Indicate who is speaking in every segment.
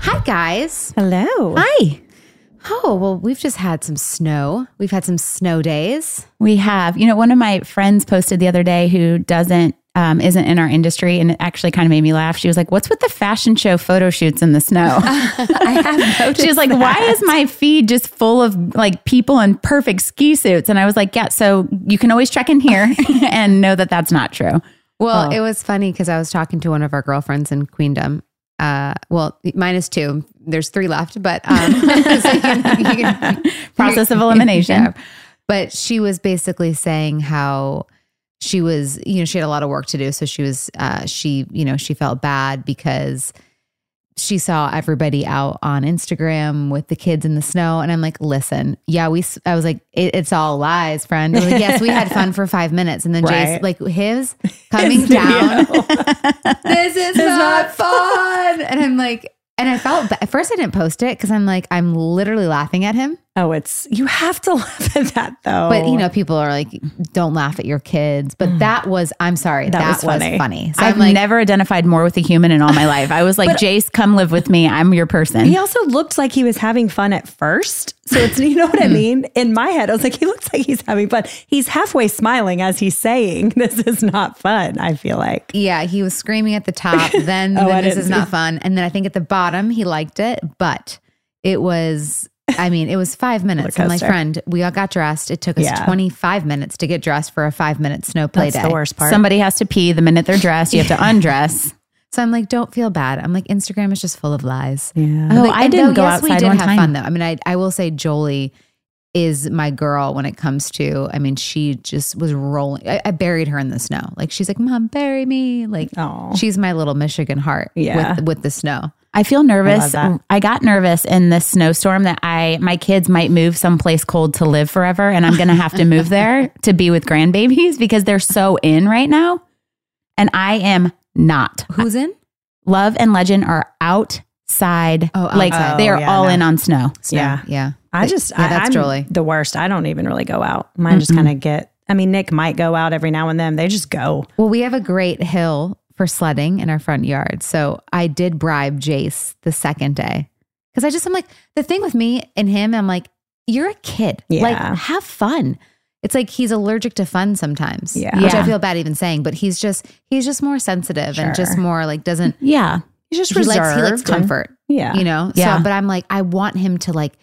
Speaker 1: Hi, guys.
Speaker 2: Hello.
Speaker 1: Hi. Oh, well, we've just had some snow. We've had some snow days.
Speaker 2: We have. You know, one of my friends posted the other day who doesn't um, isn't in our industry, and it actually kind of made me laugh. She was like, "What's with the fashion show photo shoots in the snow?"
Speaker 1: I have noticed.
Speaker 2: She was like,
Speaker 1: that.
Speaker 2: "Why is my feed just full of like people in perfect ski suits?" And I was like, "Yeah, so you can always check in here and know that that's not true."
Speaker 1: Well,
Speaker 2: Oh.
Speaker 1: it was funny because I was talking to one of our girlfriends in Queendom. Uh, well, minus two. There's three left, but um, so you can- you can-
Speaker 2: Process of elimination.
Speaker 1: Yeah. But she was basically saying how she was, you know, she had a lot of work to do. So she was, uh, she, you know, she felt bad because she saw everybody out on Instagram with the kids in the snow. And I'm like, listen, yeah, we, s- I was like, it, it's all lies, friend. Like, yes, we had fun for five minutes. And then Jace,
Speaker 2: Right.
Speaker 1: like his coming down, this is not fun. And I'm like, and I felt, at first I didn't post it because I'm like, I'm literally laughing at him.
Speaker 3: Oh, it's you have to laugh at that though.
Speaker 1: But you know, people are like, don't laugh at your kids. But mm. that was, I'm sorry, that,
Speaker 3: That
Speaker 1: was,
Speaker 3: was
Speaker 1: funny.
Speaker 3: funny.
Speaker 1: So
Speaker 2: I've
Speaker 1: like,
Speaker 2: never identified more with a human in all my life. I was like, "Jace, come live with me. I'm your person."
Speaker 3: he also looked like he was having fun at first. So it's you know what I hmm. mean? In my head, I was like, he looks like he's having fun. He's halfway smiling as he's saying, This is not fun, I feel like.
Speaker 1: yeah, he was screaming at the top. Then,
Speaker 3: Oh,
Speaker 1: then this is not fun. And then I think at the bottom he liked it, but it was. I mean, it was five minutes. And my friend, we all got dressed. It took us
Speaker 3: Yeah.
Speaker 1: 25 minutes to get dressed for a five minute snow play
Speaker 3: That's
Speaker 1: day.
Speaker 3: the worst part.
Speaker 2: Somebody has to pee the minute they're dressed. You have to undress.
Speaker 1: So I'm like, don't feel bad. I'm like, Instagram is just full of lies.
Speaker 3: yeah.
Speaker 2: Oh,
Speaker 1: Like,
Speaker 2: I didn't
Speaker 1: though,
Speaker 2: go
Speaker 1: yes, we
Speaker 2: outside
Speaker 1: did
Speaker 2: one
Speaker 1: have
Speaker 2: time.
Speaker 1: fun though. I mean, I I will say Jolie is my girl when it comes to. I mean, she just was rolling. I, I buried her in the snow. Like she's like, "Mom, bury me." Like
Speaker 3: Aw.
Speaker 1: she's my little Michigan heart.
Speaker 3: Yeah.
Speaker 1: with with the snow.
Speaker 2: I feel nervous.
Speaker 3: I
Speaker 2: I, got nervous in this snowstorm that I my kids might move someplace cold to live forever, and I'm going to have to move there to be with grandbabies because they're so in right now, and I am not.
Speaker 1: Who's in?
Speaker 2: Love and Legend are outside.
Speaker 1: Oh,
Speaker 2: like
Speaker 1: outside.
Speaker 2: they are
Speaker 3: Oh, yeah,
Speaker 2: all
Speaker 3: no.
Speaker 2: in on snow.
Speaker 1: Snow.
Speaker 3: Yeah.
Speaker 1: yeah.
Speaker 3: I just
Speaker 1: yeah, that's
Speaker 3: I, I'm
Speaker 1: Jolie.
Speaker 3: the worst. I don't even really go out. Mine just kind of get I mean, Nick might go out every now and then. They just go.
Speaker 1: Well, we have a great hill for sledding in our front yard. So I did bribe Jace the second day. Cause I just, I'm like, the thing with me and him, I'm like, you're a kid. Like, have fun. It's like he's allergic to fun sometimes.
Speaker 3: Yeah.
Speaker 1: Which I feel bad even saying, but he's just, he's just more sensitive and just more like doesn't,
Speaker 2: Yeah.
Speaker 3: He's just
Speaker 1: he likes,
Speaker 3: reserved.
Speaker 1: he likes
Speaker 3: and-
Speaker 1: comfort,
Speaker 3: yeah.
Speaker 1: you know?
Speaker 2: Yeah.
Speaker 1: So, but I'm like, I want him to like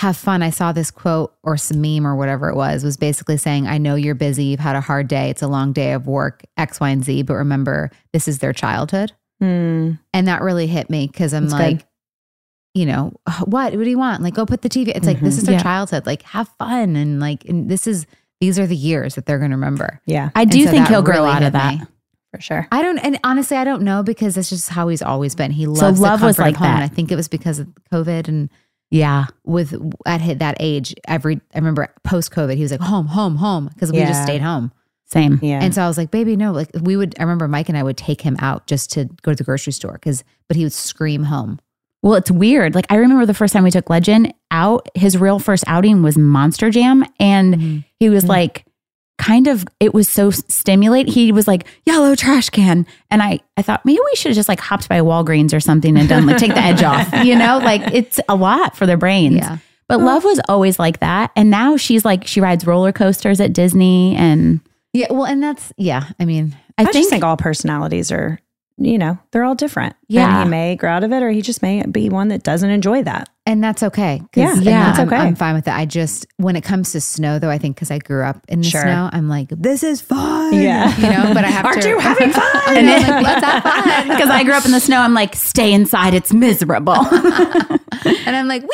Speaker 1: have fun. I saw this quote or some meme or whatever it was, was basically saying, I know you're busy. You've had a hard day. It's a long day of work, X, Y, and Z. But remember, this is their childhood.
Speaker 3: Hmm.
Speaker 1: And that really hit me because I'm
Speaker 3: That's
Speaker 1: like,
Speaker 3: good.
Speaker 1: you know, what? What do you want? Like, go put the TV. It's like, this is their
Speaker 2: Yeah.
Speaker 1: childhood. Like, have fun. And like, and this is, these are the years that they're going to remember.
Speaker 3: Yeah.
Speaker 2: I do
Speaker 1: so
Speaker 2: think he'll grow out of that.
Speaker 1: me.
Speaker 3: for sure.
Speaker 1: I don't, and honestly, I don't know because that's just how he's always been. He loves the
Speaker 2: love was like
Speaker 1: home, and
Speaker 2: that.
Speaker 1: I think it was because of COVID and
Speaker 2: Yeah.
Speaker 1: with at hit that age. Every I remember post COVID, he was like home, home, home because we just stayed home.
Speaker 2: Same.
Speaker 3: Yeah.
Speaker 1: And so I was like, baby, no. Like we would. I remember Mike and I would take him out just to go to the grocery store because, but he would scream home.
Speaker 2: Well, it's weird. Like I remember the first time we took Legend out, his real first outing was Monster Jam. And mm-hmm. he was mm-hmm. like kind of it was so stimulate. He was like, yellow trash can. And I I thought maybe we should have just like hopped by Walgreens or something and done like take the edge off. You know, like it's a lot for their brains.
Speaker 1: Yeah.
Speaker 2: But love was always like that. And now she's like she rides roller coasters at Disney and
Speaker 1: Yeah. Well, and that's yeah. I mean,
Speaker 2: I,
Speaker 3: I,
Speaker 2: think,
Speaker 3: just think all personalities are, you know, they're all different.
Speaker 2: Yeah.
Speaker 3: And he may grow out of it or he just may be one that doesn't enjoy that.
Speaker 1: And that's okay.
Speaker 3: Yeah,
Speaker 1: and
Speaker 2: yeah,
Speaker 1: I'm,
Speaker 3: that's okay.
Speaker 1: I'm fine with it. I just when it comes to snow, though, I think because I grew up in the
Speaker 3: Sure.
Speaker 1: snow, I'm like, this is fun.
Speaker 3: Yeah.
Speaker 1: You know, but I have
Speaker 3: Aren't
Speaker 1: to.
Speaker 3: you having fun?
Speaker 1: I know, like, let's have fun.
Speaker 2: because I grew up in the snow, I'm like, stay inside, it's miserable.
Speaker 1: And I'm like, wee.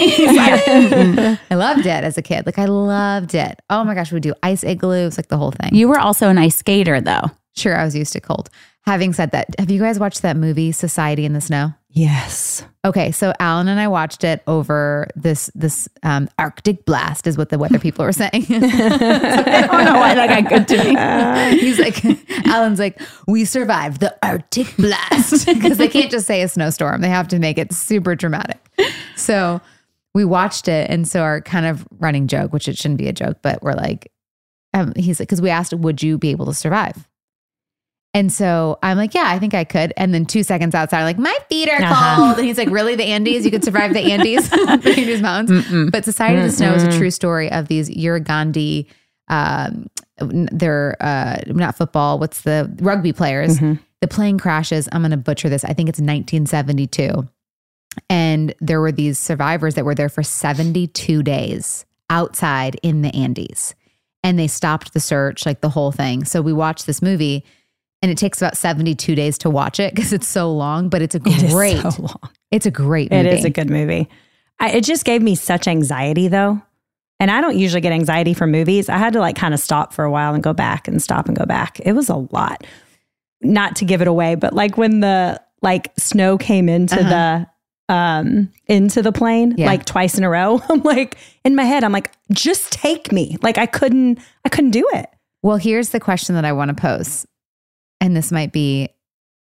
Speaker 1: I loved it as a kid. Like I loved it. Oh my gosh, we do ice igloos, like the whole thing.
Speaker 2: you were also an ice skater though.
Speaker 1: sure, I was used to cold. Having said that, have you guys watched that movie Society in the Snow?
Speaker 3: Yes.
Speaker 1: Okay, so Alan and I watched it over this this um, Arctic blast, is what the weather people were saying.
Speaker 2: I don't know why that got good to me.
Speaker 1: He's like, Alan's like, we survived the Arctic blast because they can't just say a snowstorm; they have to make it super dramatic. So we watched it, and so our kind of running joke, which it shouldn't be a joke, but we're like, um, he's like, because we asked, would you be able to survive? And so I'm like, yeah, I think I could. And then two seconds outside, I'm like, my feet are
Speaker 3: Uh-huh.
Speaker 1: cold. And he's like, really, the Andes? You could survive the Andes, the Andes Mountains. But Society of the Snow is a true story of these Urugundi, um, they're uh, not football, what's the rugby players. The plane crashes. I'm going to butcher this. I think it's 1972. And there were these survivors that were there for 72 days outside in the Andes. And they stopped the search, like the whole thing. So we watched this movie and it takes about 72 days to watch it because it's so long, but it's a
Speaker 3: It
Speaker 1: great,
Speaker 3: so long.
Speaker 1: it's a great movie.
Speaker 3: It is a good movie. I, it just gave me such anxiety though. And I don't usually get anxiety from movies. I had to like kind of stop for a while and go back and stop and go back. It was a lot. Not to give it away, but like when the like snow came into the um into the plane
Speaker 1: Yeah.
Speaker 3: like twice in a row. I'm like in my head I'm like just take me. Like I couldn't I couldn't do it.
Speaker 1: Well, here's the question that I want to pose. And this might be,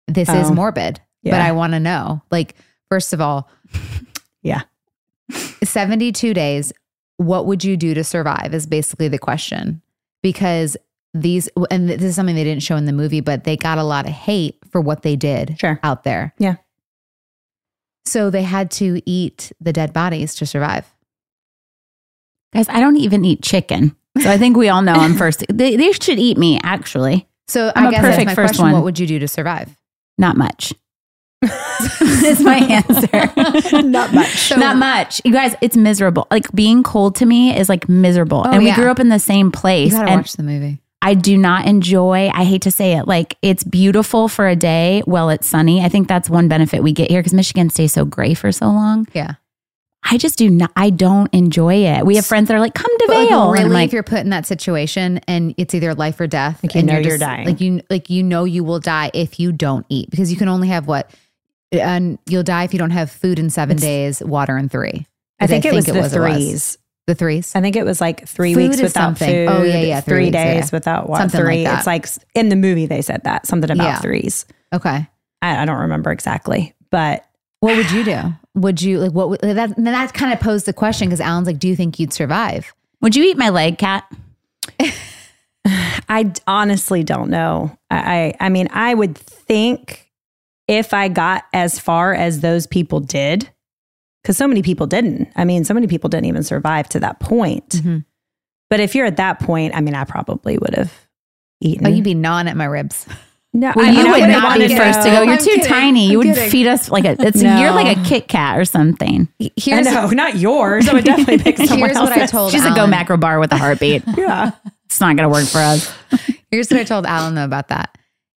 Speaker 1: this is
Speaker 3: Oh.
Speaker 1: morbid, but I want to know. Like, first of all,
Speaker 3: Yeah.
Speaker 1: 72 days, what would you do to survive is basically the question. Because these, and this is something they didn't show in the movie, but they got a lot of hate for what they did
Speaker 3: Sure.
Speaker 1: out there.
Speaker 3: Yeah.
Speaker 1: So they had to eat the dead bodies to survive.
Speaker 2: Guys, I don't even eat chicken. So I think we all know I'm first. They, they should eat me, actually.
Speaker 1: So
Speaker 2: I'm
Speaker 1: I guess that's my
Speaker 2: first
Speaker 1: question.
Speaker 2: one.
Speaker 1: What would you do to survive?
Speaker 2: Not much. Is my answer.
Speaker 3: Not much.
Speaker 2: Not much. You guys, it's miserable. Like being cold to me is like miserable.
Speaker 1: Oh,
Speaker 2: and we
Speaker 1: yeah.
Speaker 2: grew up in the same
Speaker 1: You
Speaker 2: place.
Speaker 1: gotta
Speaker 2: and
Speaker 1: watch the movie.
Speaker 2: I do not enjoy, I hate to say it, like it's beautiful for a day while it's sunny. I think that's one benefit we get here because Michigan stays so gray for so long.
Speaker 1: Yeah.
Speaker 2: I just do not, I don't enjoy it. We have friends that are like, come to
Speaker 1: But, like,
Speaker 2: Vail. and
Speaker 1: really,
Speaker 2: like,
Speaker 1: if you're put in that situation and it's either life or death,
Speaker 3: Like, you
Speaker 1: and
Speaker 3: know you're
Speaker 1: just-
Speaker 3: dying.
Speaker 1: Like you, like you know you will die if you don't eat because you can only have what, and you'll die if you don't have food in seven days, water in three.
Speaker 3: I think, it was the
Speaker 1: it was.
Speaker 3: threes.
Speaker 1: The threes.
Speaker 3: I think it was like three
Speaker 1: Food
Speaker 3: weeks without
Speaker 1: something.
Speaker 3: Oh, food.
Speaker 1: Oh, yeah, yeah, three
Speaker 3: Three,
Speaker 1: weeks,
Speaker 3: days
Speaker 1: yeah.
Speaker 3: without water.
Speaker 1: Something like
Speaker 3: Three.
Speaker 1: that.
Speaker 3: it's like in the movie they said that something about
Speaker 1: Yeah.
Speaker 3: threes.
Speaker 1: Okay.
Speaker 3: I, I don't remember exactly, but
Speaker 1: What would you do? Would you like what? Would, that then that kind of posed the question because Alan's like, do you think you'd survive?
Speaker 2: would you eat my leg, cat?
Speaker 3: I honestly don't know. I, I I mean, I would think if I got as far as those people did, because so many people didn't. I mean, so many people didn't even survive to that point.
Speaker 1: Mhm.
Speaker 3: But if you're at that point, I mean, I probably would have eaten.
Speaker 1: Oh, you'd be gnawing at my ribs.
Speaker 3: no,
Speaker 2: Well,
Speaker 3: I
Speaker 2: you
Speaker 3: I
Speaker 2: would
Speaker 3: wouldn't
Speaker 2: be first to go. You're
Speaker 1: I'm
Speaker 2: too
Speaker 1: kidding.
Speaker 2: tiny. You
Speaker 1: I'm
Speaker 2: would
Speaker 1: kidding.
Speaker 2: feed us like a, it's,
Speaker 3: No.
Speaker 2: you're like a Kit Kat or something.
Speaker 1: Here's
Speaker 3: I know, not yours. I would definitely pick someone
Speaker 1: here's what I told
Speaker 2: She's a go macro bar with a heartbeat.
Speaker 3: Yeah.
Speaker 2: It's not going to work for us.
Speaker 1: Here's what I told Alan though about that.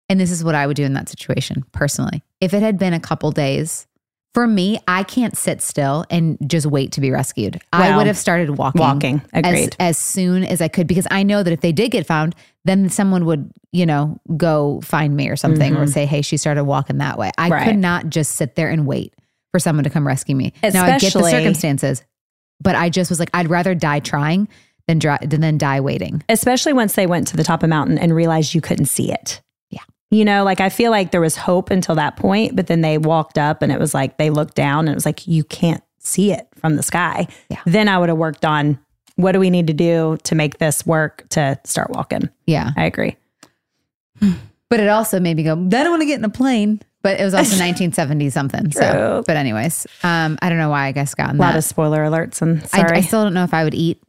Speaker 1: And this is what I would do in that situation personally. If it had been a couple days, for me, I can't sit still and just wait to be rescued. I would have started walking.
Speaker 3: walking.
Speaker 1: As,
Speaker 3: Agreed.
Speaker 1: as soon as I could because I know that if they did get found, then someone would, you know, go find me or something or say, hey, she started walking that way. I
Speaker 3: Mm-hmm. Right.
Speaker 1: could not just sit there and wait for someone to come rescue me. now I get the circumstances, but I just was like, I'd rather die trying than, dry, than die waiting.
Speaker 3: especially once they went to the top of the mountain and realized you couldn't see it.
Speaker 1: Yeah.
Speaker 3: You know, like I feel like there was hope until that point, but then they walked up and it was like they looked down and it was like you can't see it from the sky.
Speaker 1: Yeah.
Speaker 3: Then I would have worked on what do we need to do to make this work to start walking.
Speaker 1: Yeah.
Speaker 3: I agree.
Speaker 1: But it also made me go, then I don't want to get in a plane. But it was also 1970 something. So, but anyways, um, I don't know why I guess got in
Speaker 3: A lot
Speaker 1: that.
Speaker 3: of spoiler alerts and
Speaker 1: I,
Speaker 3: sorry.
Speaker 1: I still don't know if I would eat.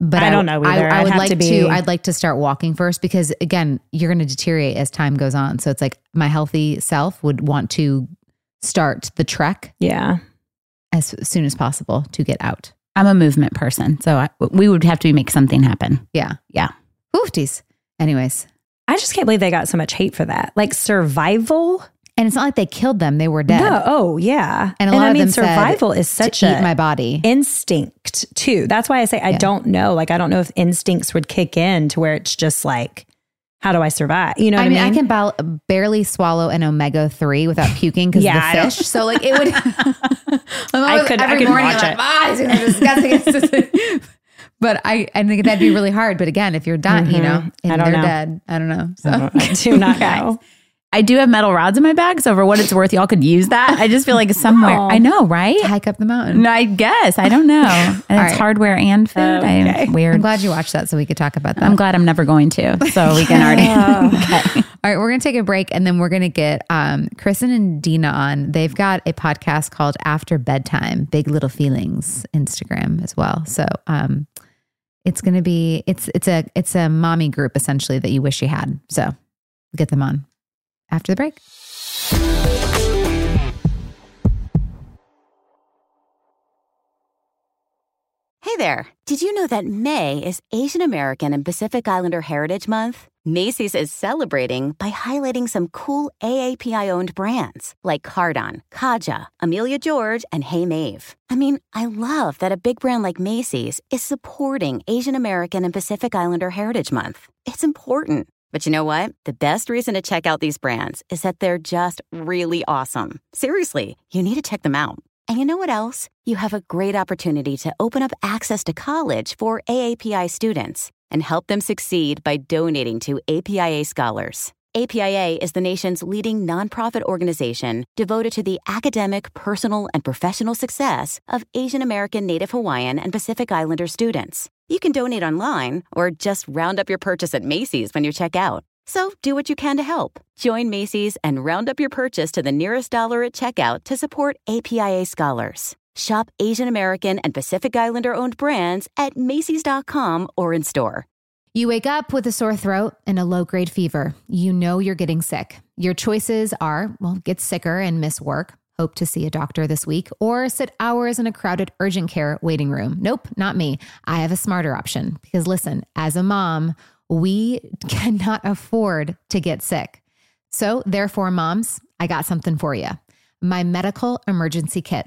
Speaker 1: But
Speaker 3: I don't know either.
Speaker 1: I,
Speaker 3: I'd
Speaker 1: like
Speaker 3: to
Speaker 1: to, I'd like to start walking first because again, you're going to deteriorate as time goes on. So it's like my healthy self would want to start the trek
Speaker 3: yeah.
Speaker 1: as soon as possible to get out.
Speaker 2: I'm a movement person, so I, we would have to make something happen.
Speaker 1: Yeah.
Speaker 2: Yeah.
Speaker 1: Oofties. Anyways.
Speaker 3: I just can't believe they got so much hate for that. Like survival?
Speaker 1: And it's not like they killed them; they were dead.
Speaker 3: No. Oh, yeah.
Speaker 1: And a lot
Speaker 3: I
Speaker 1: of
Speaker 3: mean,
Speaker 1: them said
Speaker 3: survival is such
Speaker 1: to
Speaker 3: a
Speaker 1: eat my body.
Speaker 3: instinct too. That's why I say I
Speaker 1: Yeah.
Speaker 3: don't know. Like I don't know if instincts would kick in to where it's just like, how do I survive? You know
Speaker 1: I
Speaker 3: I
Speaker 1: mean,
Speaker 3: mean?
Speaker 1: I can ba- barely swallow an omega three without puking because
Speaker 3: Yeah,
Speaker 1: of the fish. So like it would.
Speaker 3: I could- I
Speaker 1: every
Speaker 3: could
Speaker 1: morning.
Speaker 3: watch
Speaker 1: I'm
Speaker 3: it.
Speaker 1: like, ah, it's disgusting. But I, I think that'd be really hard. But again, if you're dying, you know.
Speaker 3: I
Speaker 1: and
Speaker 3: don't
Speaker 1: they're
Speaker 3: know.
Speaker 1: dead. I don't know. So
Speaker 3: I do not know.
Speaker 2: I do have metal rods in my bag, so for what it's worth, y'all could use that. I just feel like somewhere.
Speaker 3: Oh.
Speaker 2: I know, right?
Speaker 1: hike up the mountain.
Speaker 2: No, I guess I don't know. And it's
Speaker 1: right.
Speaker 2: hardware and food.
Speaker 3: Okay.
Speaker 2: am
Speaker 1: I'm glad you watched that so we could talk about that.
Speaker 2: I'm glad I'm never going to, so we can already. okay.
Speaker 1: All right, we're going to take a break and then we're going to get um, Kristin and Deena on. They've got a podcast called After Bedtime, Big Little Feelings Instagram as well. So um, it's going to be it's it's a it's a mommy group essentially that you wish you had. So get them on after the break.
Speaker 4: Hey there! Did you know that May is Asian American and Pacific Islander Heritage Month? Macy's is celebrating by highlighting some cool AAPI owned brands like Cardon, Kaja, Amelia George, and Hey Mave. I mean, I love that a big brand like Macy's is supporting Asian American and Pacific Islander Heritage Month. It's important. But you know what? The best reason to check out these brands is that they're just really awesome. Seriously, you need to check them out. And you know what else? You have a great opportunity to open up access to college for AAPI students and help them succeed by donating to APIA Scholars. APIA is the nation's leading nonprofit organization devoted to the academic, personal, and professional success of Asian American, Native Hawaiian, and Pacific Islander students. You can donate online or just round up your purchase at Macy's when you check out. So do what you can to help. Join Macy's and round up your purchase to the nearest dollar at checkout to support APIA scholars. Shop Asian American and Pacific Islander owned brands at Macy's.com or in store.
Speaker 1: You wake up with a sore throat and a low grade fever. You know you're getting sick. Your choices are well, get sicker and miss work, hope to see a doctor this week, or sit hours in a crowded urgent care waiting room. Nope, not me. I have a smarter option because listen, as a mom, we cannot afford to get sick. So, therefore, moms, I got something for you my medical emergency kit.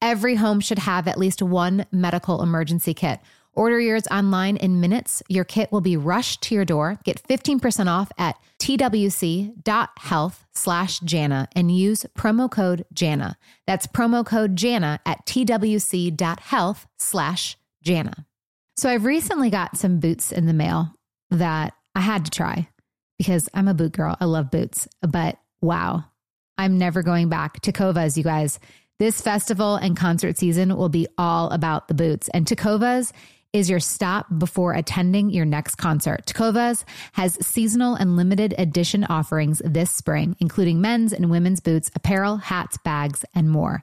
Speaker 1: Every home should have at least one medical emergency kit. Order yours online in minutes. Your kit will be rushed to your door. Get 15% off at twc.health slash Jana and use promo code Jana. That's promo code Jana at twc.health slash Jana. So I've recently got some boots in the mail that I had to try because I'm a boot girl. I love boots, but wow. I'm never going back. Tecovas, you guys. This festival and concert season will be all about the boots. And Tecovas is your stop before attending your next concert. Tecovas has seasonal and limited edition offerings this spring, including men's and women's boots, apparel, hats, bags, and more.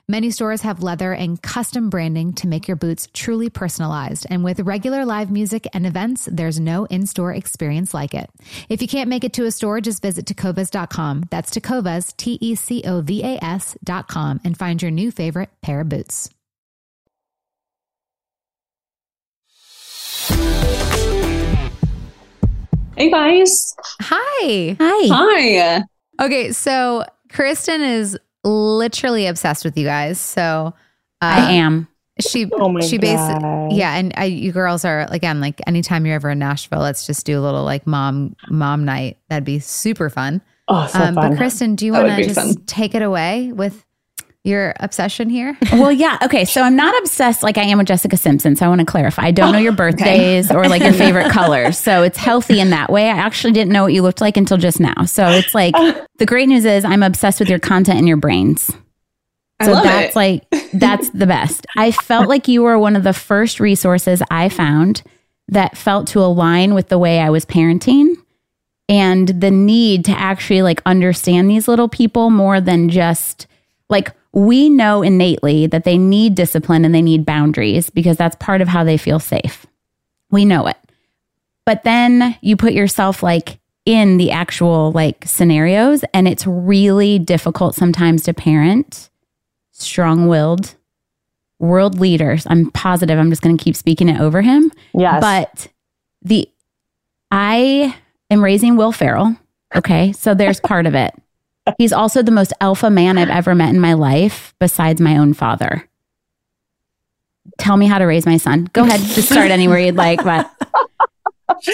Speaker 1: Many stores have leather and custom branding to make your boots truly personalized. And with regular live music and events, there's no in store experience like it. If you can't make it to a store, just visit tecovas.com. That's tecovas, T E C O V A S.com, and find your new favorite pair of boots.
Speaker 5: Hey guys.
Speaker 1: Hi.
Speaker 2: Hi.
Speaker 5: Hi.
Speaker 1: Okay, so Kristen is literally obsessed with you guys. So uh,
Speaker 2: I am.
Speaker 1: She
Speaker 6: Oh my
Speaker 1: she basically
Speaker 6: God.
Speaker 1: yeah, and I, you girls are again like anytime you're ever in Nashville, let's just do a little like mom mom night. That'd be super fun.
Speaker 6: Oh, so
Speaker 1: um,
Speaker 6: fun.
Speaker 1: but Kristen, do you want to just
Speaker 5: fun.
Speaker 1: take it away with your obsession here?
Speaker 2: Well, yeah. Okay. So I'm not obsessed like I am with Jessica Simpson. So I want to clarify. I don't know your oh, birthdays or like your favorite colors. So it's healthy in that way. I actually didn't know what you looked like until just now. So it's like the great news is I'm obsessed with your content and your brains. So that's
Speaker 5: it.
Speaker 2: like that's the best. I felt like you were one of the first resources I found that felt to align with the way I was parenting and the need to actually like understand these little people more than just like we know innately that they need discipline and they need boundaries because that's part of how they feel safe. We know it. But then you put yourself like in the actual like scenarios and it's really difficult sometimes to parent strong-willed world leaders. I'm positive I'm just going to keep speaking it over him.
Speaker 6: yes.
Speaker 2: But the I am raising Will Ferrell. Okay. So there's part of it. He's also the most alpha man I've ever met in my life, besides my own father. Tell me how to raise my son. Go ahead, just start anywhere you'd like, but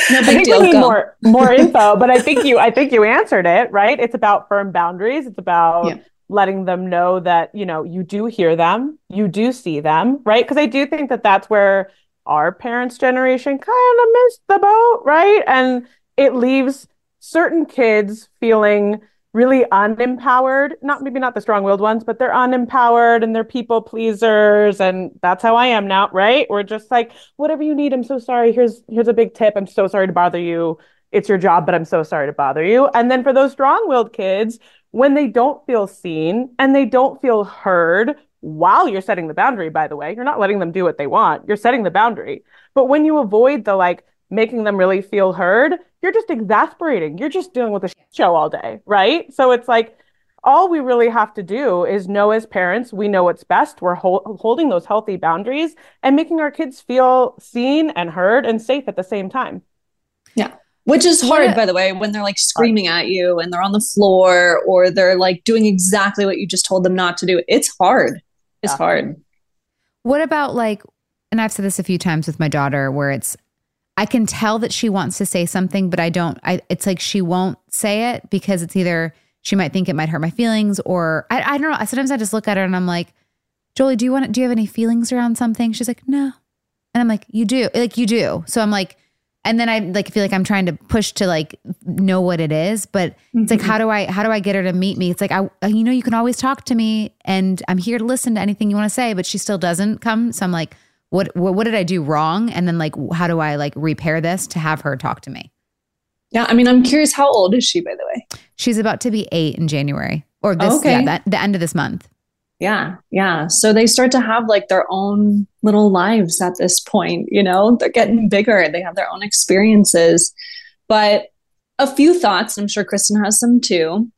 Speaker 5: No
Speaker 6: I
Speaker 5: big
Speaker 6: think
Speaker 5: deal.
Speaker 6: we need
Speaker 5: Go.
Speaker 6: more more info, but I think you I think you answered it, right? It's about firm boundaries. It's about
Speaker 5: Yeah.
Speaker 6: letting them know that, you know, you do hear them, you do see them, right? Because I do think that that's where our parents' generation kind of missed the boat, right? And it leaves certain kids feeling really unempowered not maybe not the strong-willed ones but they're unempowered and they're people pleasers and that's how i am now right? We're just like whatever you need i'm so sorry. Here's here's a big tip. I'm so sorry to bother you. It's your job but i'm so sorry to bother you. And then for those strong-willed kids when they don't feel seen and they don't feel heard while you're setting the boundary by the way you're not letting them do what they want you're setting the boundary. But when you avoid the like making them really feel heard you're just exasperating you're just dealing with a show all day right so it's like all we really have to do is know as parents we know what's best we're hol- holding those healthy boundaries and making our kids feel seen and heard and safe at the same time Yeah.
Speaker 5: Which is hard,
Speaker 1: What-
Speaker 5: by the way, when they're like screaming at you and they're on the floor or they're like doing exactly what you just told them not to do. It's hard. It's
Speaker 6: Yeah.
Speaker 5: hard.
Speaker 1: What about like, and I've said this a few times with my daughter, where it's, I can tell that she wants to say something, but I don't. I it's like she won't say it because it's either she might think it might hurt my feelings, or I, I don't know. Sometimes I just look at her and I'm like, Jolie, do you want? Do you have any feelings around something? She's like, no, and I'm like, you do, like you do. So I'm like, and then I like feel like I'm trying to push to like know what it is, but it's like mm-hmm. how do I how do I get her to meet me? It's like I you know you can always talk to me and I'm here to listen to anything you want to say, but she still doesn't come. So I'm like, what what, what did I do wrong? And then like how do I like repair this to have her talk to me?
Speaker 5: Yeah. I mean, I'm curious, how old is she, by the way?
Speaker 1: She's about to be eight in January or this
Speaker 5: Okay.
Speaker 1: yeah that, the end of this month.
Speaker 5: Yeah. Yeah. So they start to have like their own little lives at this point, you know, they're getting bigger, they have their own experiences. But a few thoughts, I'm sure Kristin has some too.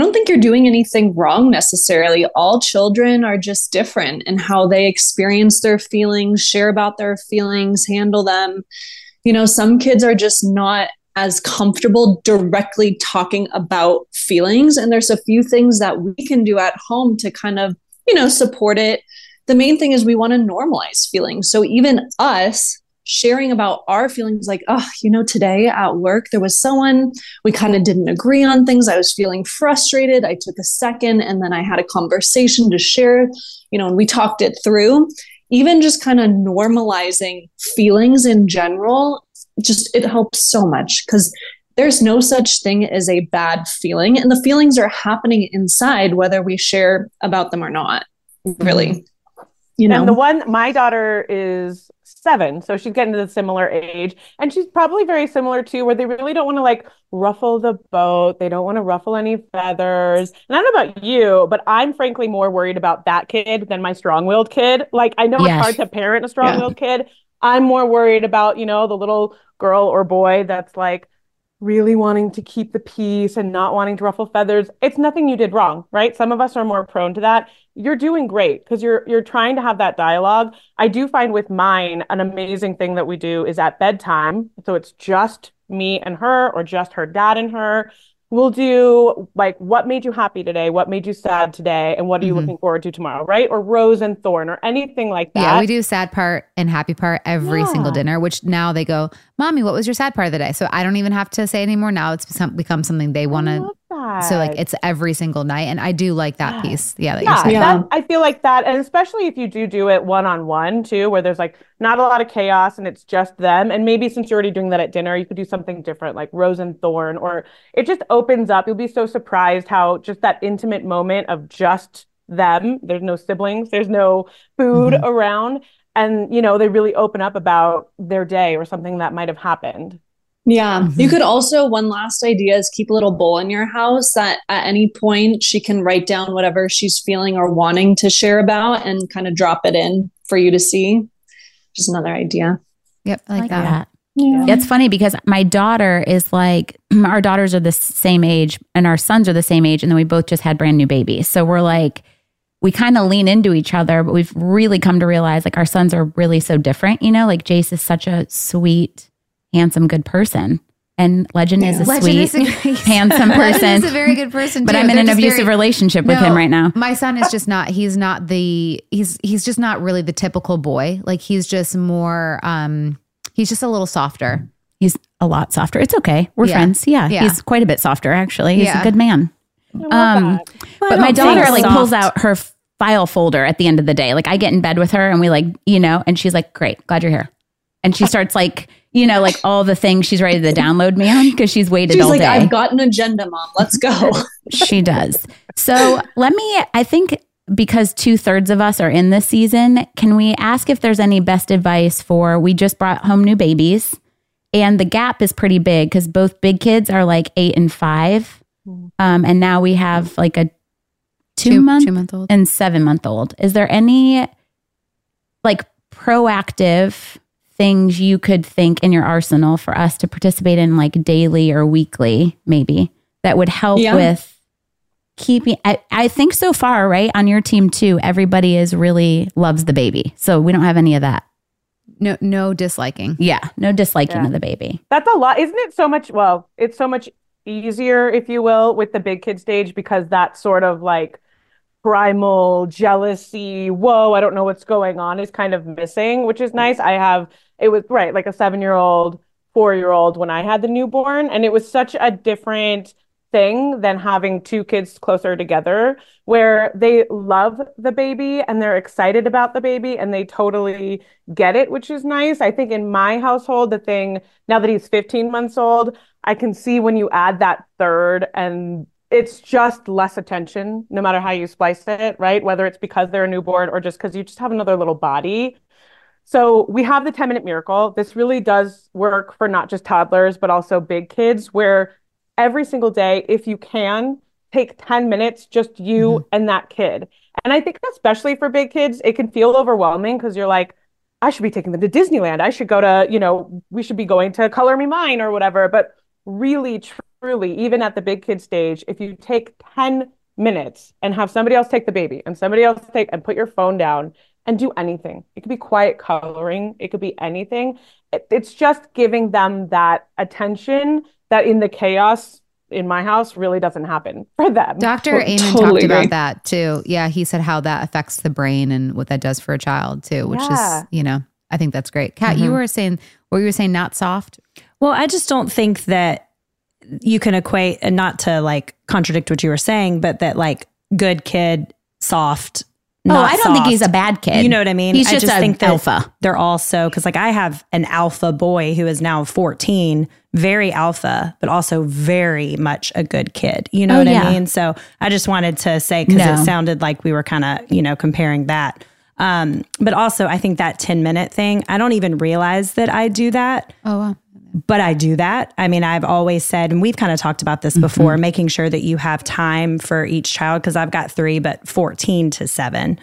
Speaker 5: I don't think you're doing anything wrong necessarily. All children are just different in how they experience their feelings, share about their feelings, handle them. You know, some kids are just not as comfortable directly talking about feelings. And there's a few things that we can do at home to kind of, you know, support it. The main thing is we want to normalize feelings. So even us sharing about our feelings like, oh, you know, today at work, there was someone we kind of didn't agree on things. I was feeling frustrated. I took a second and then I had a conversation to share, you know, and we talked it through. Even just kind of normalizing feelings in general, just it helps so much because there's no such thing as a bad feeling. And the feelings are happening inside, whether we share about them or not, really. Mm-hmm.
Speaker 6: You know, and the one, my daughter is seven. So she's getting to the similar age. And she's probably very similar to where they really don't want to like ruffle the boat. They don't want to ruffle any feathers. And I don't know about you, but I'm frankly more worried about that kid than my strong willed kid. Like I know yes. it's hard to parent a strong willed yeah. kid. I'm more worried about, you know, the little girl or boy that's like, really wanting to keep the peace and not wanting to ruffle feathers it's nothing you did wrong right? Some of us are more prone to that. You're doing great because you're you're trying to have that dialogue. I do find with mine an amazing thing that we do is at bedtime so it's just me and her or just her dad and her we'll do like what made you happy today? What made you sad today? And what are you mm-hmm. looking forward to tomorrow right? Or rose and thorn or anything like that.
Speaker 1: yeah we do sad part and happy part every yeah. single dinner which now they go mommy what was your sad part of the day so i don't even have to say anymore now it's become something they want to so like it's every single night, and I do like that piece. Yeah, that
Speaker 6: yeah, yeah. That, I feel like that, and especially if you do do it one on one too, where there's like not a lot of chaos and it's just them. And maybe since you're already doing that at dinner, you could do something different, like rose and thorn, or it just opens up. You'll be so surprised how just that intimate moment of just them. There's no siblings. There's no food mm-hmm. around, and you know they really open up about their day or something that might have happened.
Speaker 5: Yeah. Mm-hmm. You could also, one last idea is keep a little bowl in your house that at any point she can write down whatever she's feeling or wanting to share about and kind of drop it in for you to see. Just another idea.
Speaker 1: Yep. I like, like that. that.
Speaker 2: Yeah. It's funny because my daughter is like, our daughters are the same age and our sons are the same age. And then we both just had brand new babies. So we're like, we kind of lean into each other, but we've really come to realize like our sons are really so different. You know, like Jace is such a sweet, handsome, good person. And Legend is a Legend sweet, is a, handsome person.
Speaker 1: Legend is a very good person, too.
Speaker 2: But I'm in an abusive very, relationship with no, him right now.
Speaker 1: My son is just not. He's not the. He's he's just not really the typical boy. Like he's just more. um He's just a little softer.
Speaker 2: He's a lot softer. It's okay. We're yeah. friends. Yeah, yeah, he's quite a bit softer actually. He's yeah. a good man. Um, but my daughter like soft. pulls out her file folder at the end of the day. Like I get in bed with her and we like, you know, and she's like, "Great, glad you're here." And she starts like you know, like all the things she's ready to download me on because she's waited she's all like, day.
Speaker 5: I've got an agenda, mom. Let's go.
Speaker 2: she does. So let me, I think because two thirds of us are in this season, can we ask if there's any best advice for we just brought home new babies and the gap is pretty big because both big kids are like eight and five. Um, and now we have like a two, two month, two month old and seven month old. Is there any like proactive things you could think in your arsenal for us to participate in like daily or weekly, maybe that would help yeah. with keeping I, I, think so far right on your team too everybody is really loves the baby so we don't have any of that
Speaker 1: no no disliking
Speaker 2: yeah no disliking yeah. of the baby
Speaker 6: that's a lot isn't it so much well it's so much easier if you will with the big kid stage because that sort of like primal jealousy whoa i don't know what's going on is kind of missing which is nice. I have it was right like a seven year old four year old when i had the newborn and it was such a different thing than having two kids closer together where they love the baby and they're excited about the baby and they totally get it which is nice. I think in my household the thing now that he's 15 months old i can see when you add that third and it's just less attention no matter how you splice it right whether it's because they're a newborn or just because you just have another little body so we have the 10 minute miracle. This really does work for not just toddlers, but also big kids, where every single day, if you can, take 10 minutes, just you mm-hmm. and that kid. And I think, especially for big kids, it can feel overwhelming because you're like, I should be taking them to Disneyland. I should go to, you know, we should be going to Color Me Mine or whatever. But really, truly, even at the big kid stage, if you take 10 minutes and have somebody else take the baby and somebody else take and put your phone down and do anything. It could be quiet coloring, it could be anything. It, it's just giving them that attention that in the chaos in my house really doesn't happen for them.
Speaker 1: Dr. Amen
Speaker 5: totally
Speaker 1: talked
Speaker 5: agree.
Speaker 1: about that too. Yeah, he said how that affects the brain and what that does for a child too, which
Speaker 6: Yeah.
Speaker 1: is, you know, I think that's great. Kat, you
Speaker 3: Mhm.
Speaker 1: were saying, what you were saying, not soft?
Speaker 3: Well, I just don't think that you can equate, and not to like contradict what you were saying, but that like good kid, soft.
Speaker 2: Oh, I don't think he's a bad kid.
Speaker 3: You know what I mean?
Speaker 2: He's
Speaker 3: I
Speaker 2: just,
Speaker 3: just think that
Speaker 2: alpha.
Speaker 3: They're also because like I have an alpha boy who is now 14, very alpha, but also very much a good kid. You know
Speaker 2: Oh,
Speaker 3: what
Speaker 2: yeah.
Speaker 3: I mean? So I just wanted to say because
Speaker 2: No.
Speaker 3: it sounded like we were kind of, you know, comparing that. Um, but also I think that 10 minute thing, I don't even realize that I do that
Speaker 1: Oh, wow.
Speaker 3: But I do that. I mean, I've always said, and we've kind of talked about this before, making sure that you have time for each child because I've got three, but 14 to seven.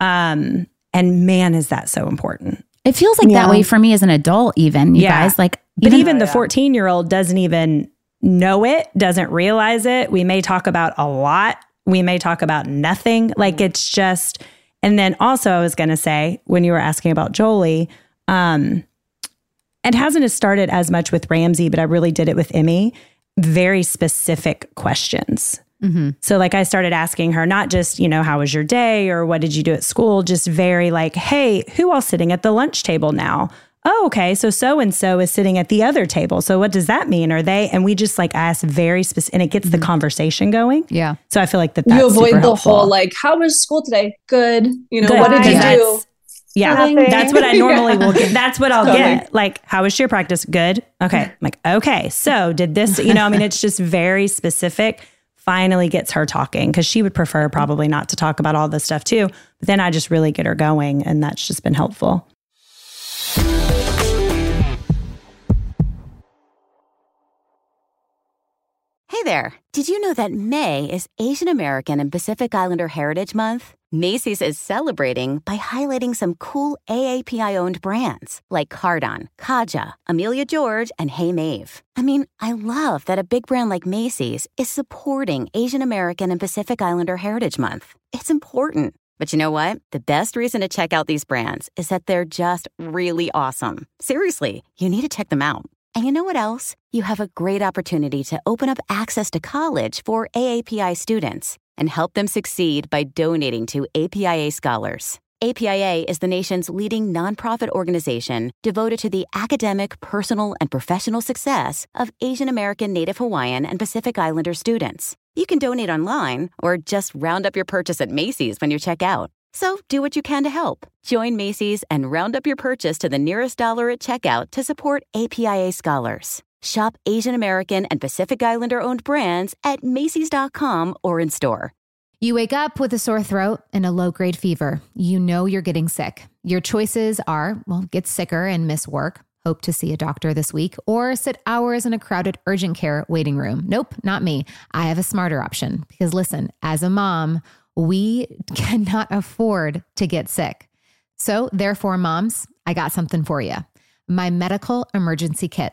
Speaker 3: Um, and man, is that so important.
Speaker 2: It feels like that way for me as an adult, even you
Speaker 3: Yeah.
Speaker 2: guys. Like,
Speaker 3: But even the 14 year old doesn't even know it, doesn't realize it. We may talk about a lot, we may talk about nothing. Like it's just, and then also, I was going to say, when you were asking about Jolie, um, it hasn't started as much with Ramsey, but I really did it with Emmy. Very specific questions.
Speaker 1: Mm-hmm.
Speaker 3: So, like, I started asking her not just, you know, how was your day or what did you do at school? Just very like, hey, who all sitting at the lunch table now? Oh, okay. So, so and so is sitting at the other table. So, what does that mean? Are they? And we just like ask very specific, and it gets the conversation going.
Speaker 1: Yeah.
Speaker 3: So, I feel like that that's
Speaker 5: you avoid
Speaker 3: super
Speaker 5: the
Speaker 3: helpful.
Speaker 5: whole like, how was school today? Good. You know,
Speaker 3: Good,
Speaker 5: what did you
Speaker 3: because
Speaker 5: do?
Speaker 3: That's- Yeah,
Speaker 5: Nothing.
Speaker 3: that's what I normally will get. That's what I'll
Speaker 5: Totally.
Speaker 3: get. Like, how was your practice? Good. Okay. I'm like, okay. So, did this, you know, I mean, it's just very specific. Finally gets her talking because she would prefer probably not to talk about all this stuff too. But then I just really get her going, and that's just been helpful.
Speaker 4: Hey there. Did you know that May is Asian American and Pacific Islander Heritage Month? Macy's is celebrating by highlighting some cool AAPI owned brands like Cardon, Kaja, Amelia George, and Hey Mave. I mean, I love that a big brand like Macy's is supporting Asian American and Pacific Islander Heritage Month. It's important. But you know what? The best reason to check out these brands is that they're just really awesome. Seriously, you need to check them out. And you know what else? You have a great opportunity to open up access to college for AAPI students and help them succeed by donating to APIA Scholars. APIA is the nation's leading nonprofit organization devoted to the academic, personal, and professional success of Asian American, Native Hawaiian, and Pacific Islander students. You can donate online or just round up your purchase at Macy's when you check out. So do what you can to help. Join Macy's and round up your purchase to the nearest dollar at checkout to support APIA scholars. Shop Asian American and Pacific Islander owned brands at Macy's.com or in store.
Speaker 1: You wake up with a sore throat and a low grade fever. You know you're getting sick. Your choices are well, get sicker and miss work, hope to see a doctor this week, or sit hours in a crowded urgent care waiting room. Nope, not me. I have a smarter option because listen, as a mom, we cannot afford to get sick. So, therefore, moms, I got something for you my medical emergency kit.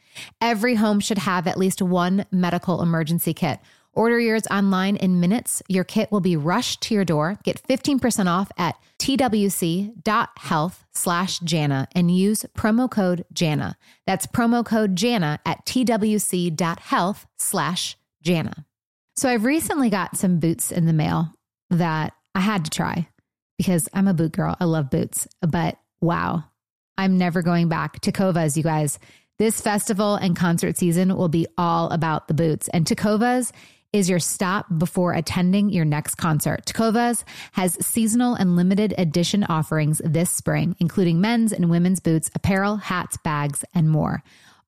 Speaker 1: Every home should have at least one medical emergency kit. Order yours online in minutes. Your kit will be rushed to your door. Get 15% off at twc.health slash Jana and use promo code Jana. That's promo code Jana at twc.health slash Jana. So I've recently got some boots in the mail that I had to try because I'm a boot girl. I love boots, but wow, I'm never going back Tecovas, you guys. This festival and concert season will be all about the boots. And Tecovas is your stop before attending your next concert. Tecovas has seasonal and limited edition offerings this spring, including men's and women's boots, apparel, hats, bags, and more.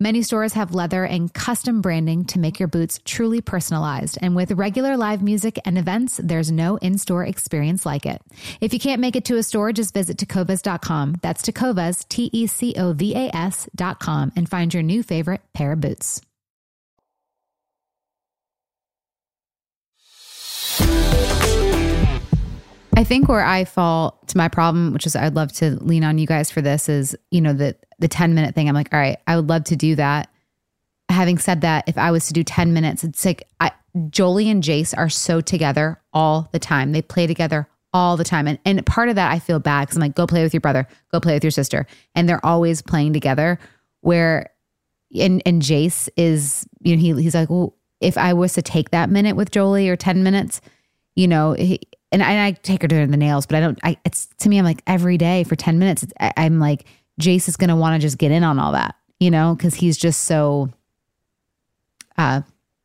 Speaker 1: Many stores have leather and custom branding to make your boots truly personalized. And with regular live music and events, there's no in store experience like it. If you can't make it to a store, just visit tecovas.com. That's tecovas, T E C O V A S.com, and find your new favorite pair of boots. I think where I fall to my problem, which is I'd love to lean on you guys for this, is you know the the ten minute thing. I'm like, all right, I would love to do that. Having said that, if I was to do ten minutes, it's like I, Jolie and Jace are so together all the time. They play together all the time, and and part of that I feel bad because I'm like, go play with your brother, go play with your sister, and they're always playing together. Where and and Jace is, you know, he he's like, well, if I was to take that minute with Jolie or ten minutes, you know. He, and I, and I take her to the nails, but I don't. I it's to me, I'm like every day for ten minutes. I, I'm like Jace is gonna want to just get in on all that, you know, because he's just so. Uh,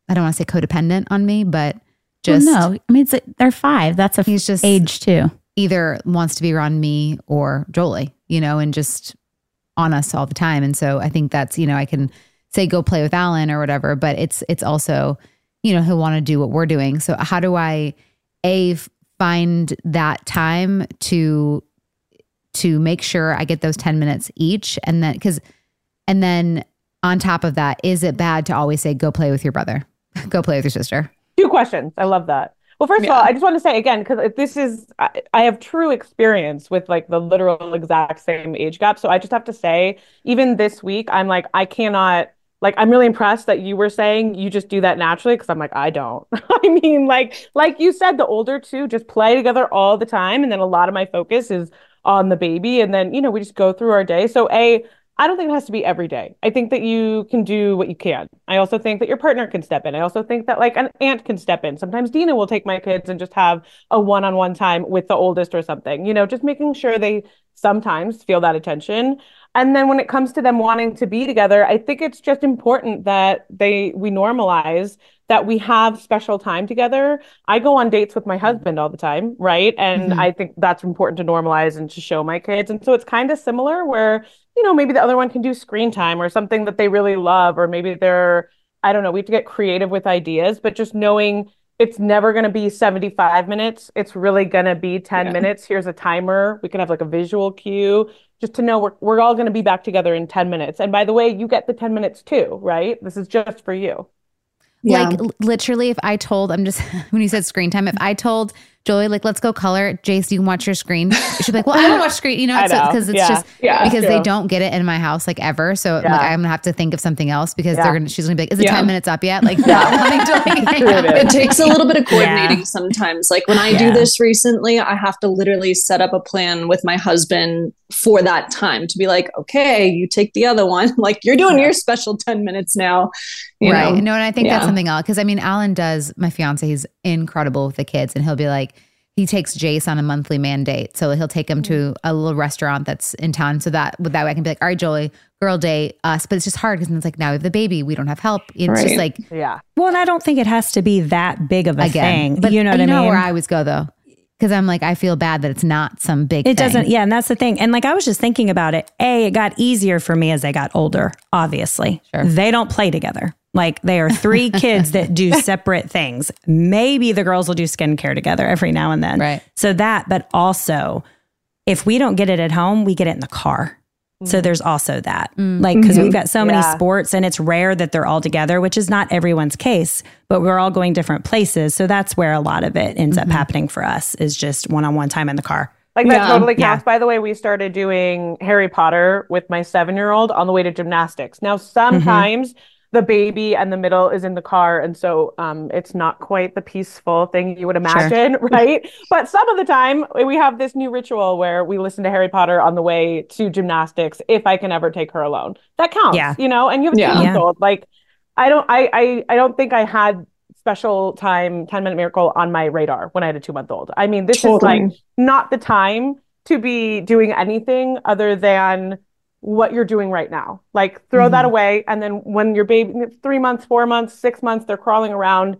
Speaker 1: I don't want to say codependent on me, but just
Speaker 2: well, no. I mean, it's a, they're five. That's a
Speaker 1: he's just
Speaker 2: age too.
Speaker 1: Either wants to be around me or Jolie, you know, and just on us all the time. And so I think that's you know I can say go play with Alan or whatever, but it's it's also you know he'll want to do what we're doing. So how do I a find that time to to make sure I get those 10 minutes each. And then cuz and then on top of that is it bad to always say go play with your brother. Go play with your sister.
Speaker 6: Two questions. I love that. Well first yeah. of all i just want to say again because this is I, I have true experience with like the literal exact same age gap. So i just have to say even this week i'm like i cannot like i'm really impressed that you were saying you just do that naturally because i'm like i don't. I mean like like you said the older two just play together all the time. And then a lot of my focus is on the baby and then you know we just go through our day. So a i don't think it has to be every day. I think that you can do what you can. I also think that your partner can step in. I also think that like an aunt can step in. Sometimes Deena will take my kids and just have a one-on-one time with the oldest or something you know just making sure they sometimes feel that attention. And then when it comes to them wanting to be together i think it's just important that they we normalize that we have special time together i go on dates with my husband all the time right and mm-hmm. i think that's important to normalize and to show my kids and so it's kind of similar where you know maybe the other one can do screen time or something that they really love or maybe they're i don't know we have to get creative with ideas but just knowing it's never going to be 75 minutes. It's really going to be 10 yeah. minutes. Here's a timer. We can have like a visual cue just to know we're, we're all going to be back together in 10 minutes. And by the way, you get the 10 minutes too, right? This is just for you.
Speaker 1: Yeah. Like literally, if I told, I'm just, when you said screen time, if I told Jolie, like, let's go color. Jace, you can watch your screen. She'd be like, well, I don't watch screen, you know, because it's, yeah. just yeah, because they don't get it in my house like ever. So yeah. like, I'm gonna have to think of something else because they're gonna. She's gonna be like, is it ten minutes up yet? Like, yeah. to
Speaker 5: like. it takes a little bit of coordinating sometimes. Like when I do this recently, I have to literally set up a plan with my husband for that time to be like, okay, you take the other one. Like you're doing your special ten minutes now.
Speaker 1: right. Know? No, and I think that's something else because I mean, Alan does. My fiance, he's incredible with the kids, and he'll be like he takes Jace on a monthly mandate. So he'll take him to mm-hmm. a little restaurant that's in town. So that with that way I can be like, all right, Jolie, girl date us. But it's just hard because it's like now we have the baby. We don't have help. It's right. just like
Speaker 6: yeah.
Speaker 3: Well, and I don't think it has to be that big of a Again, thing. But you know what you I know
Speaker 1: mean? Where I always go though. Because I'm like, I feel bad that it's not some big.
Speaker 3: It
Speaker 1: thing.
Speaker 3: doesn't, yeah, and that's the thing. And like, I was just thinking about it. A, it got easier for me as I got older. Obviously, sure. they don't play together. Like they are three kids that do separate things. Maybe the girls will do skincare together every now and then.
Speaker 1: Right.
Speaker 3: So that, but also if we don't get it at home, we get it in the car. So mm. there's also that. Mm. Like, because mm-hmm. we've got so many yeah. sports and it's rare that they're all together, which is not everyone's case, but we're all going different places. So that's where a lot of it ends mm-hmm. up happening for us is just one on one time in the car.
Speaker 6: Like that yeah. totally counts. Yeah. By the way, we started doing Harry Potter with my seven year old on the way to gymnastics. Now, sometimes mm-hmm the baby and the middle is in the car. And so um, it's not quite the peaceful thing you would imagine, sure. right? but some of the time, we have this new ritual where we listen to Harry Potter on the way to gymnastics if I can ever take her alone. That counts, yeah. you know, and you have a yeah. two old. Like, I don't, I, I, I don't think I had special time 10 minute miracle on my radar when I had a two month old. I mean, this totally. is like not the time to be doing anything other than what you're doing right now. Like throw mm-hmm. that away. And then when your baby, three months, four months, six months, they're crawling around,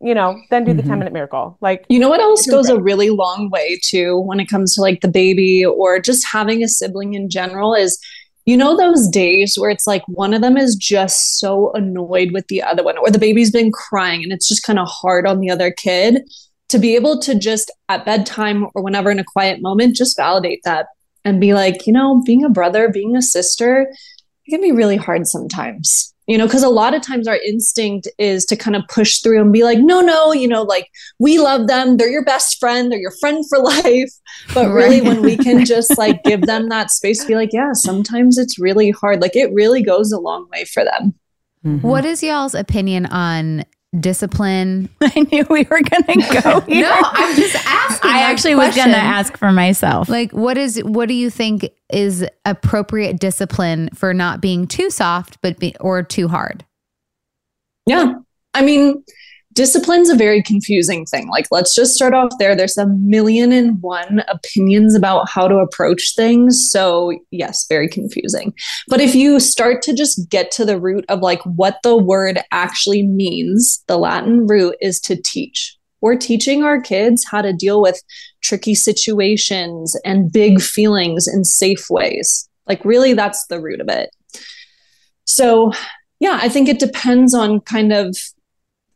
Speaker 6: you know, then do mm-hmm. the 10 minute miracle. Like,
Speaker 5: you know what else goes great. a really long way too when it comes to like the baby or just having a sibling in general is, you know, those days where it's like one of them is just so annoyed with the other one, or the baby's been crying and it's just kind of hard on the other kid to be able to just at bedtime or whenever in a quiet moment, just validate that and be like, you know, being a brother, being a sister, it can be really hard sometimes. You know, because a lot of times our instinct is to kind of push through and be like, no, no, you know, like we love them. They're your best friend. They're your friend for life. But really, when we can just like give them that space to be like, yeah, sometimes it's really hard. Like it really goes a long way for them.
Speaker 1: Mm-hmm. What is y'all's opinion on discipline.
Speaker 2: I knew we were going to go
Speaker 1: here. no, I'm just asking.
Speaker 2: I actually question. was going to ask for myself.
Speaker 1: Like, what is what do you think is appropriate discipline for not being too soft, but be, or too hard?
Speaker 5: Yeah, I mean, discipline's a very confusing thing. Like, let's just start off there. There's a million and one opinions about how to approach things. So, yes, very confusing. But if you start to just get to the root of like what the word actually means, the Latin root is to teach. We're teaching our kids how to deal with tricky situations and big feelings in safe ways. Like, really, that's the root of it. So, yeah, I think it depends on kind of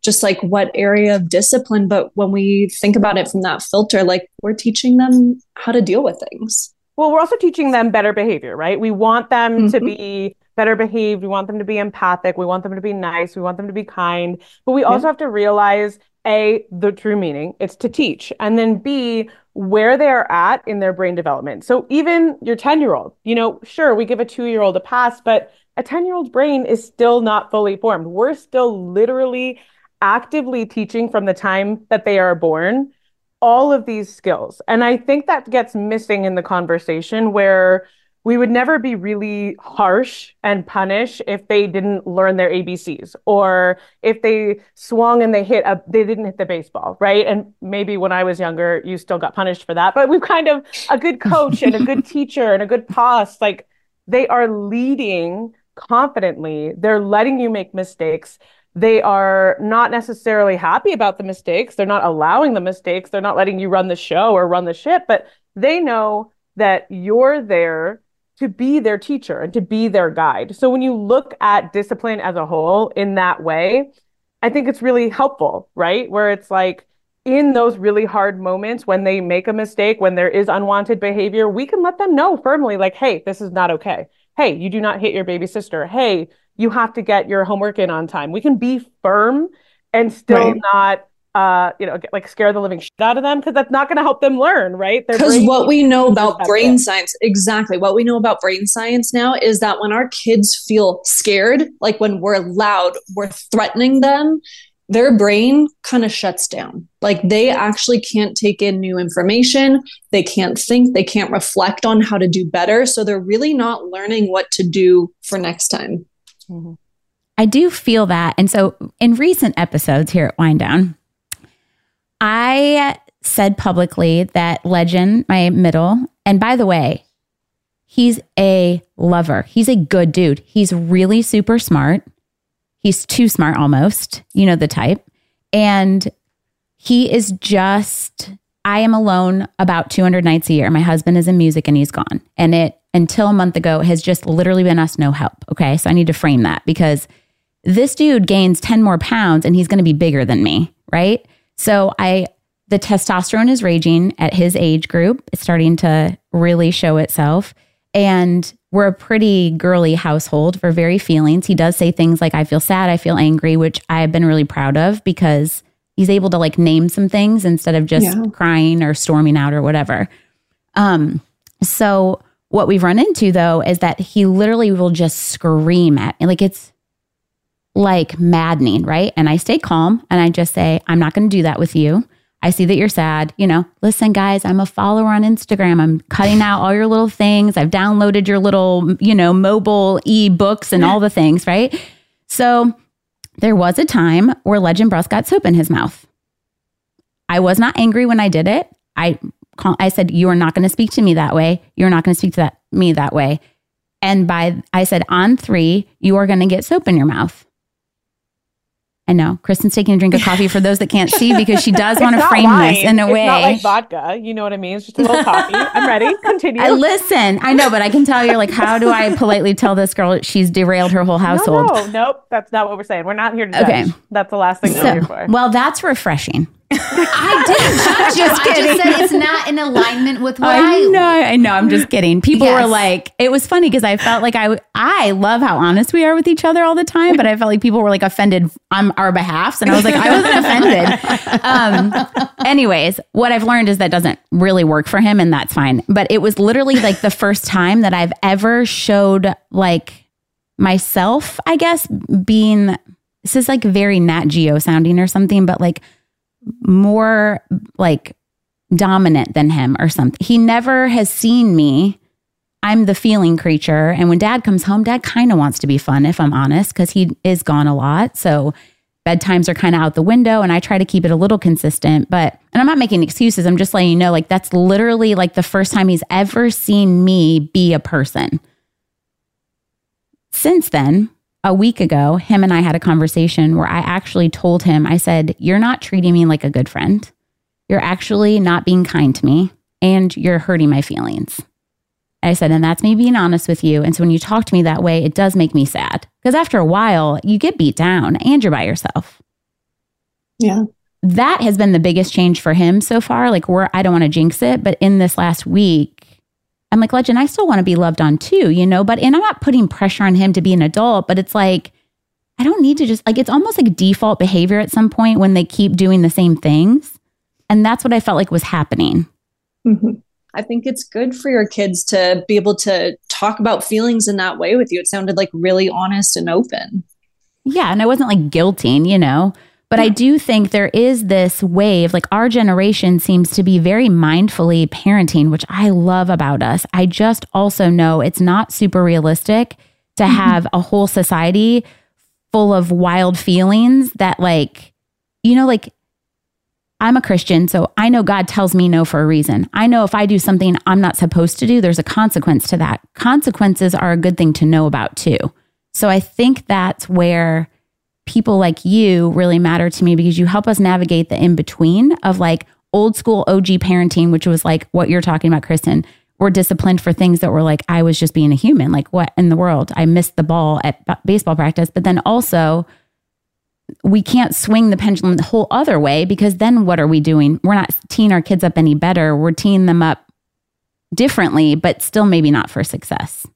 Speaker 5: just like what area of discipline. But when we think about it from that filter, like we're teaching them how to deal with things.
Speaker 6: Well, we're also teaching them better behavior, right? We want them mm-hmm. to be better behaved. We want them to be empathic. We want them to be nice. We want them to be kind. But we also yeah. have to realize A, the true meaning, it's to teach. And then B, where they are at in their brain development. So even your 10 year old, you know, sure, we give a two year old a pass, but a 10 year old's brain is still not fully formed. We're still literally actively teaching from the time that they are born all of these skills. And I think that gets missing in the conversation where we would never be really harsh and punish if they didn't learn their ABCs or if they swung and they hit a they didn't hit the baseball, right? And maybe when I was younger, you still got punished for that. But we've kind of a good coach and a good teacher and a good boss, like they are leading confidently. They're letting you make mistakes they are not necessarily happy about the mistakes. They're not allowing the mistakes. They're not letting you run the show or run the ship, but they know that you're there to be their teacher and to be their guide. So when you look at discipline as a whole in that way, I think it's really helpful, right? Where it's like in those really hard moments when they make a mistake, when there is unwanted behavior, we can let them know firmly, like, hey, this is not okay. Hey, you do not hit your baby sister. Hey, you have to get your homework in on time. We can be firm and still right. not uh, you know, get, like scare the living shit out of them because that's not going to help them learn, right?
Speaker 5: Because what we know about brain science, exactly what we know about brain science now is that when our kids feel scared, like when we're loud, we're threatening them, their brain kind of shuts down. Like they actually can't take in new information. They can't think. They can't reflect on how to do better. So they're really not learning what to do for next time.
Speaker 2: Mm-hmm. I do feel that. And so in recent episodes here at Wind Down, I said publicly that Legend, my middle, and by the way, he's a lover. He's a good dude. He's really super smart. He's too smart almost, you know, the type. And he is just, I am alone about 200 nights a year. My husband is in music and he's gone. And it until a month ago has just literally been us no help. Okay. So I need to frame that because this dude gains 10 more pounds and he's going to be bigger than me. Right. So I, the testosterone is raging at his age group. It's starting to really show itself. And we're a pretty girly household for very feelings. He does say things like, I feel sad, I feel angry, which I've been really proud of because he's able to like name some things instead of just yeah. crying or storming out or whatever. Um, so what we've run into though is that he literally will just scream at me. Like it's like maddening, right? And I stay calm and I just say, I'm not going to do that with you. I see that you're sad. You know, listen, guys, I'm a follower on Instagram. I'm cutting out all your little things. I've downloaded your little, you know, mobile e books and all the things, right? So there was a time where Legend Bruss got soap in his mouth. I was not angry when I did it. I I said, "You are not going to speak to me that way. You're not going to speak to that, me that way." And by I said, "On three, you are going to get soap in your mouth." I know Kristin's taking a drink of coffee for those that can't see because she does want to frame this in a
Speaker 6: it's
Speaker 2: way.
Speaker 6: not like vodka. You know what I mean? It's just a little coffee. I'm ready. Continue.
Speaker 2: I listen. I know, but I can tell you're like, how do I politely tell this girl she's derailed her whole household?
Speaker 6: No, no, nope. That's not what we're saying. We're not here to judge.
Speaker 2: Okay.
Speaker 6: That's the last thing
Speaker 2: So-
Speaker 6: we're here for.
Speaker 2: well, that's refreshing.
Speaker 1: I didn't judge you. I just said it's not in alignment with what I,
Speaker 2: I know, I know. I'm just kidding. People
Speaker 1: Yes.
Speaker 2: were like, it was funny because I felt like I, I love how honest we are with each other all the time, but I felt like people were like offended on our behalfs, and I was like, I wasn't offended. Um, anyways, what I've learned is that doesn't really work for him, and that's fine. But it was literally like the first time that I've ever showed like myself, I guess, being this is like very Nat Geo sounding or something, but like more like dominant than him or something. He never has seen me. I'm the feeling creature. And when dad comes home, dad kind of wants to be fun, if I'm honest, because he is gone a lot. So bedtimes are kind of out the window and I try to keep it a little consistent. But, and I'm not making excuses. I'm just letting you know, like, that's literally like the first time he's ever seen me be a person. Since then, a week ago, him and I had a conversation where I actually told him, I said, You're not treating me like a good friend. You're actually not being kind to me and you're hurting my feelings. And I said, and that's me being honest with you. And so when you talk to me that way, it does make me sad because after a while, you get beat down and you're by yourself.
Speaker 5: Yeah.
Speaker 2: That has been the biggest change for him so far. Like, we're, I don't want to jinx it, but in this last week, I'm like, Legend, I still want to be loved on too, you know? But, and I'm not putting pressure on him to be an adult, but it's like, I don't need to just, like, it's almost like default behavior at some point when they keep doing the same things. And that's what I felt like was happening.
Speaker 5: Mhm. I think it's good for your kids to be able to talk about feelings in that way with you. It sounded like really honest and open.
Speaker 2: Yeah. And I wasn't like guilting, you know, but I do think there is this wave, like our generation seems to be very mindfully parenting, which I love about us. I just also know it's not super realistic to mm-hmm. have a whole society full of wild feelings that, like, you know, like I'm a Christian, so I know God tells me no for a reason. I know if I do something I'm not supposed to do, there's a consequence to that. Consequences are a good thing to know about too. So I think that's where people like you really matter to me because you help us navigate the in between of like old school OG parenting, which was like what you're talking about, Kristin. We're disciplined for things that were like, I was just being a human. Like, what in the world? I missed the ball at b- baseball practice. But then also, we can't swing the pendulum the whole other way because then what are we doing? We're not teeing our kids up any better. We're teeing them up differently, but still maybe not for success.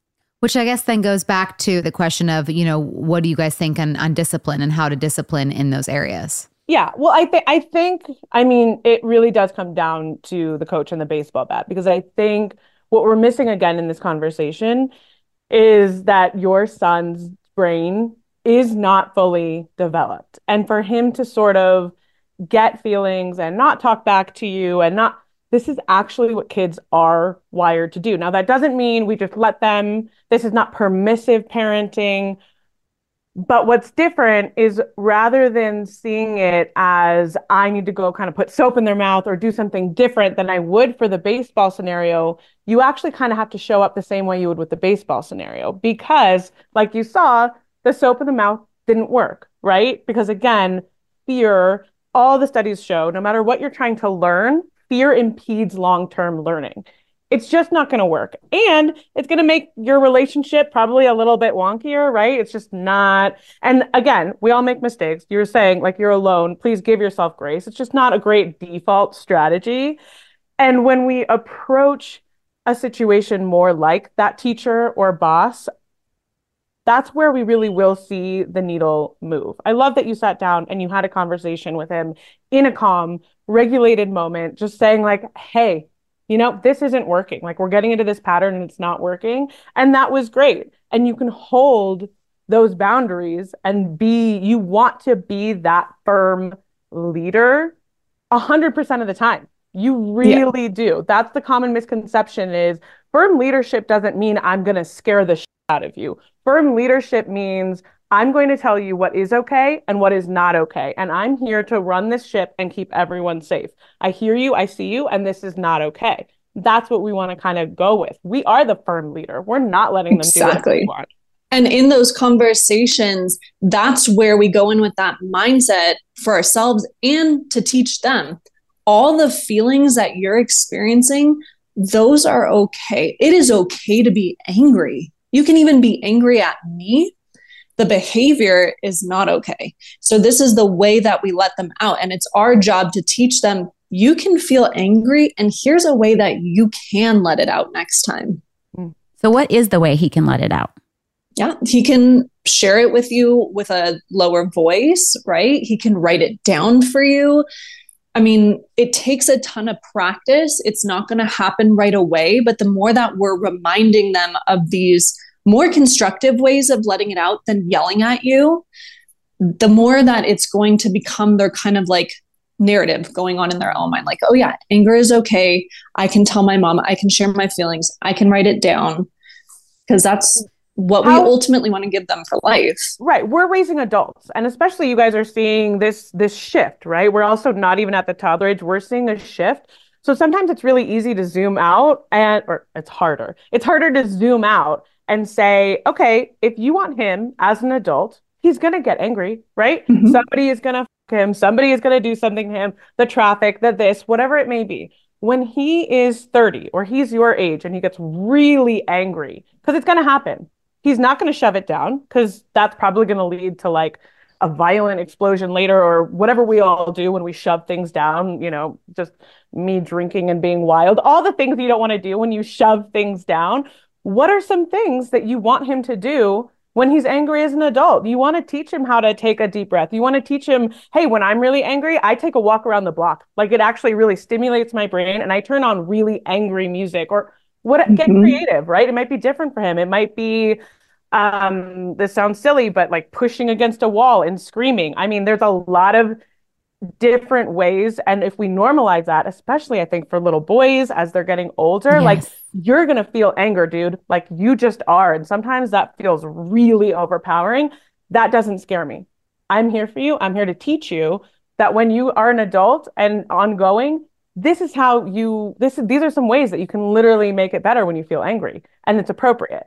Speaker 1: Which I guess then goes back to the question of, you know, what do you guys think on, on discipline and how to discipline in those areas?
Speaker 6: Yeah, well, I think I think I mean it really does come down to the coach and the baseball bat because I think what we're missing again in this conversation is that your son's brain is not fully developed. And for him to sort of get feelings and not talk back to you and not this is actually what kids are wired to do. Now that doesn't mean we just let them this is not permissive parenting but what's different is rather than seeing it as I need to go kind of put soap in their mouth or do something different than I would for the baseball scenario, you actually kind of have to show up the same way you would with the baseball scenario. Because, like you saw, the soap in the mouth didn't work, right? Because again, fear, all the studies show, no matter what you're trying to learn, fear impedes long term learning it's just not going to work. And it's going to make your relationship probably a little bit wonkier, right? It's just not. And again, we all make mistakes. You're saying like you're alone. Please give yourself grace. It's just not a great default strategy. And when we approach a situation more like that teacher or boss, that's where we really will see the needle move. I love that you sat down and you had a conversation with him in a calm, regulated moment, just saying, like, hey, you know, this isn't working. Like we're getting into this pattern and it's not working. And that was great. And you can hold those boundaries and be you want to be that firm leader 100% of the time you really yeah. do that's the common misconception is firm leadership doesn't mean i'm going to scare the shit out of you firm leadership means i'm going to tell you what is okay and what is not okay and i'm here to run this ship and keep everyone safe i hear you i see you and this is not okay that's what we want to kind of go with we are the firm leader we're not letting them exactly. do what they want
Speaker 5: and in those conversations, that's where we go in with that mindset for ourselves and to teach them all the feelings that you're experiencing, those are okay. It is okay to be angry. You can even be angry at me. The behavior is not okay. So, this is the way that we let them out. And it's our job to teach them you can feel angry, and here's a way that you can let it out next time. Mm.
Speaker 2: So, what is the way he can let it out?
Speaker 5: yeah, he can share it with you with a lower voice, right? He can write it down for you. I mean, it takes a ton of practice. It's not going to happen right away, but the more that we're reminding them of these more constructive ways of letting it out than yelling at you, the more that it's going to become their kind of like narrative going on in their own mind like, oh, yeah, anger is okay. I can tell my mom, I can share my feelings, I can write it down. Because that's what How, we ultimately want to give them for life.
Speaker 6: Right. We're raising adults. And especially you guys are seeing this this shift, right? We're also not even at the toddler age. We're seeing a shift. So sometimes it's really easy to zoom out and or it's harder. It's harder to zoom out and say, okay, if you want him as an adult, he's gonna get angry, right? Mm-hmm. Somebody is gonna him, somebody is gonna do something to him, the traffic, the this, whatever it may be. When he is 30 or he's your age and he gets really angry, because it's gonna happen he's not going to shove it down because that's probably going to lead to like a violent explosion later or whatever we all do when we shove things down, you know, just me drinking and being wild, all the things you don't want to do when you shove things down. What are some things that you want him to do when he's angry as an adult? You want to teach him how to take a deep breath. You want to teach him, hey, when I'm really angry, I take a walk around the block. Like it actually really stimulates my brain and I turn on really angry music or what mm-hmm. get creative, right? It might be different for him. It might be um this sounds silly but like pushing against a wall and screaming i mean there's a lot of different ways. And if we normalize that especially i think for little boys as they're getting older yes. like you're going to feel anger dude. Like you just are. And sometimes that feels really overpowering. That doesn't scare me. I'm here for you. I'm here to teach you that when you are an adult and ongoing this is how you this these are some ways that you can literally make it better when you feel angry and it's appropriate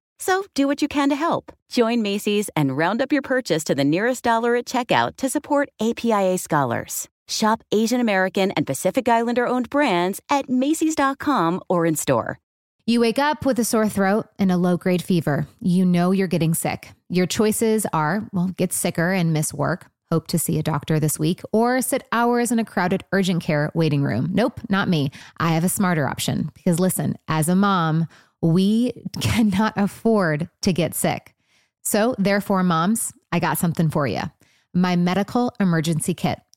Speaker 4: So do what you can to help. Join Macy's and round up your purchase to the nearest dollar at checkout to support APIA scholars. Shop Asian American and Pacific Islander owned brands at Macy's.com or in store.
Speaker 1: You wake up with a sore throat and a low grade fever. You know you're getting sick. Your choices are well, get sicker and miss work, hope to see a doctor this week, or sit hours in a crowded urgent care waiting room. Nope, not me. I have a smarter option because listen, as a mom, we cannot afford to get sick. So, therefore, moms, I got something for you my medical emergency kit.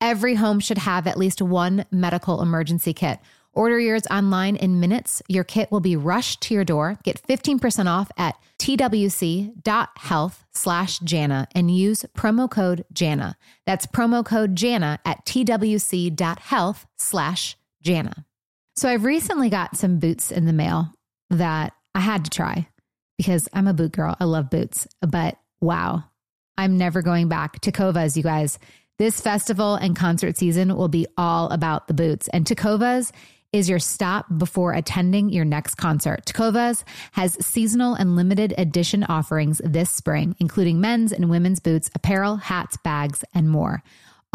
Speaker 1: Every home should have at least one medical emergency kit. Order yours online in minutes. Your kit will be rushed to your door. Get 15% off at twc.health slash Jana and use promo code Jana. That's promo code Jana at twc.health slash Jana. So I've recently got some boots in the mail that I had to try because I'm a boot girl. I love boots, but wow, I'm never going back. Tecovas, you guys. This festival and concert season will be all about the boots. And Tecovas is your stop before attending your next concert. Tecovas has seasonal and limited edition offerings this spring, including men's and women's boots, apparel, hats, bags, and more.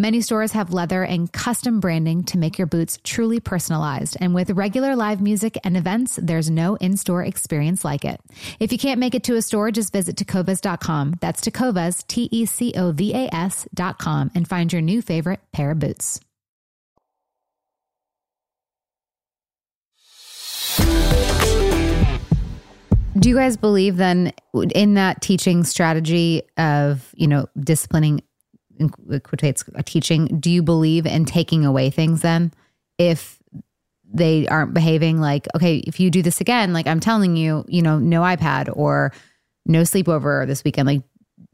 Speaker 1: Many stores have leather and custom branding to make your boots truly personalized. And with regular live music and events, there's no in store experience like it. If you can't make it to a store, just visit tecovas.com. That's Tecovas, T E C O V A S.com, and find your new favorite pair of boots. Do you guys believe then in that teaching strategy of, you know, disciplining quotates teaching, do you believe in taking away things then? If they aren't behaving like, okay, if you do this again, like I'm telling you, you know, no iPad or no sleepover this weekend, like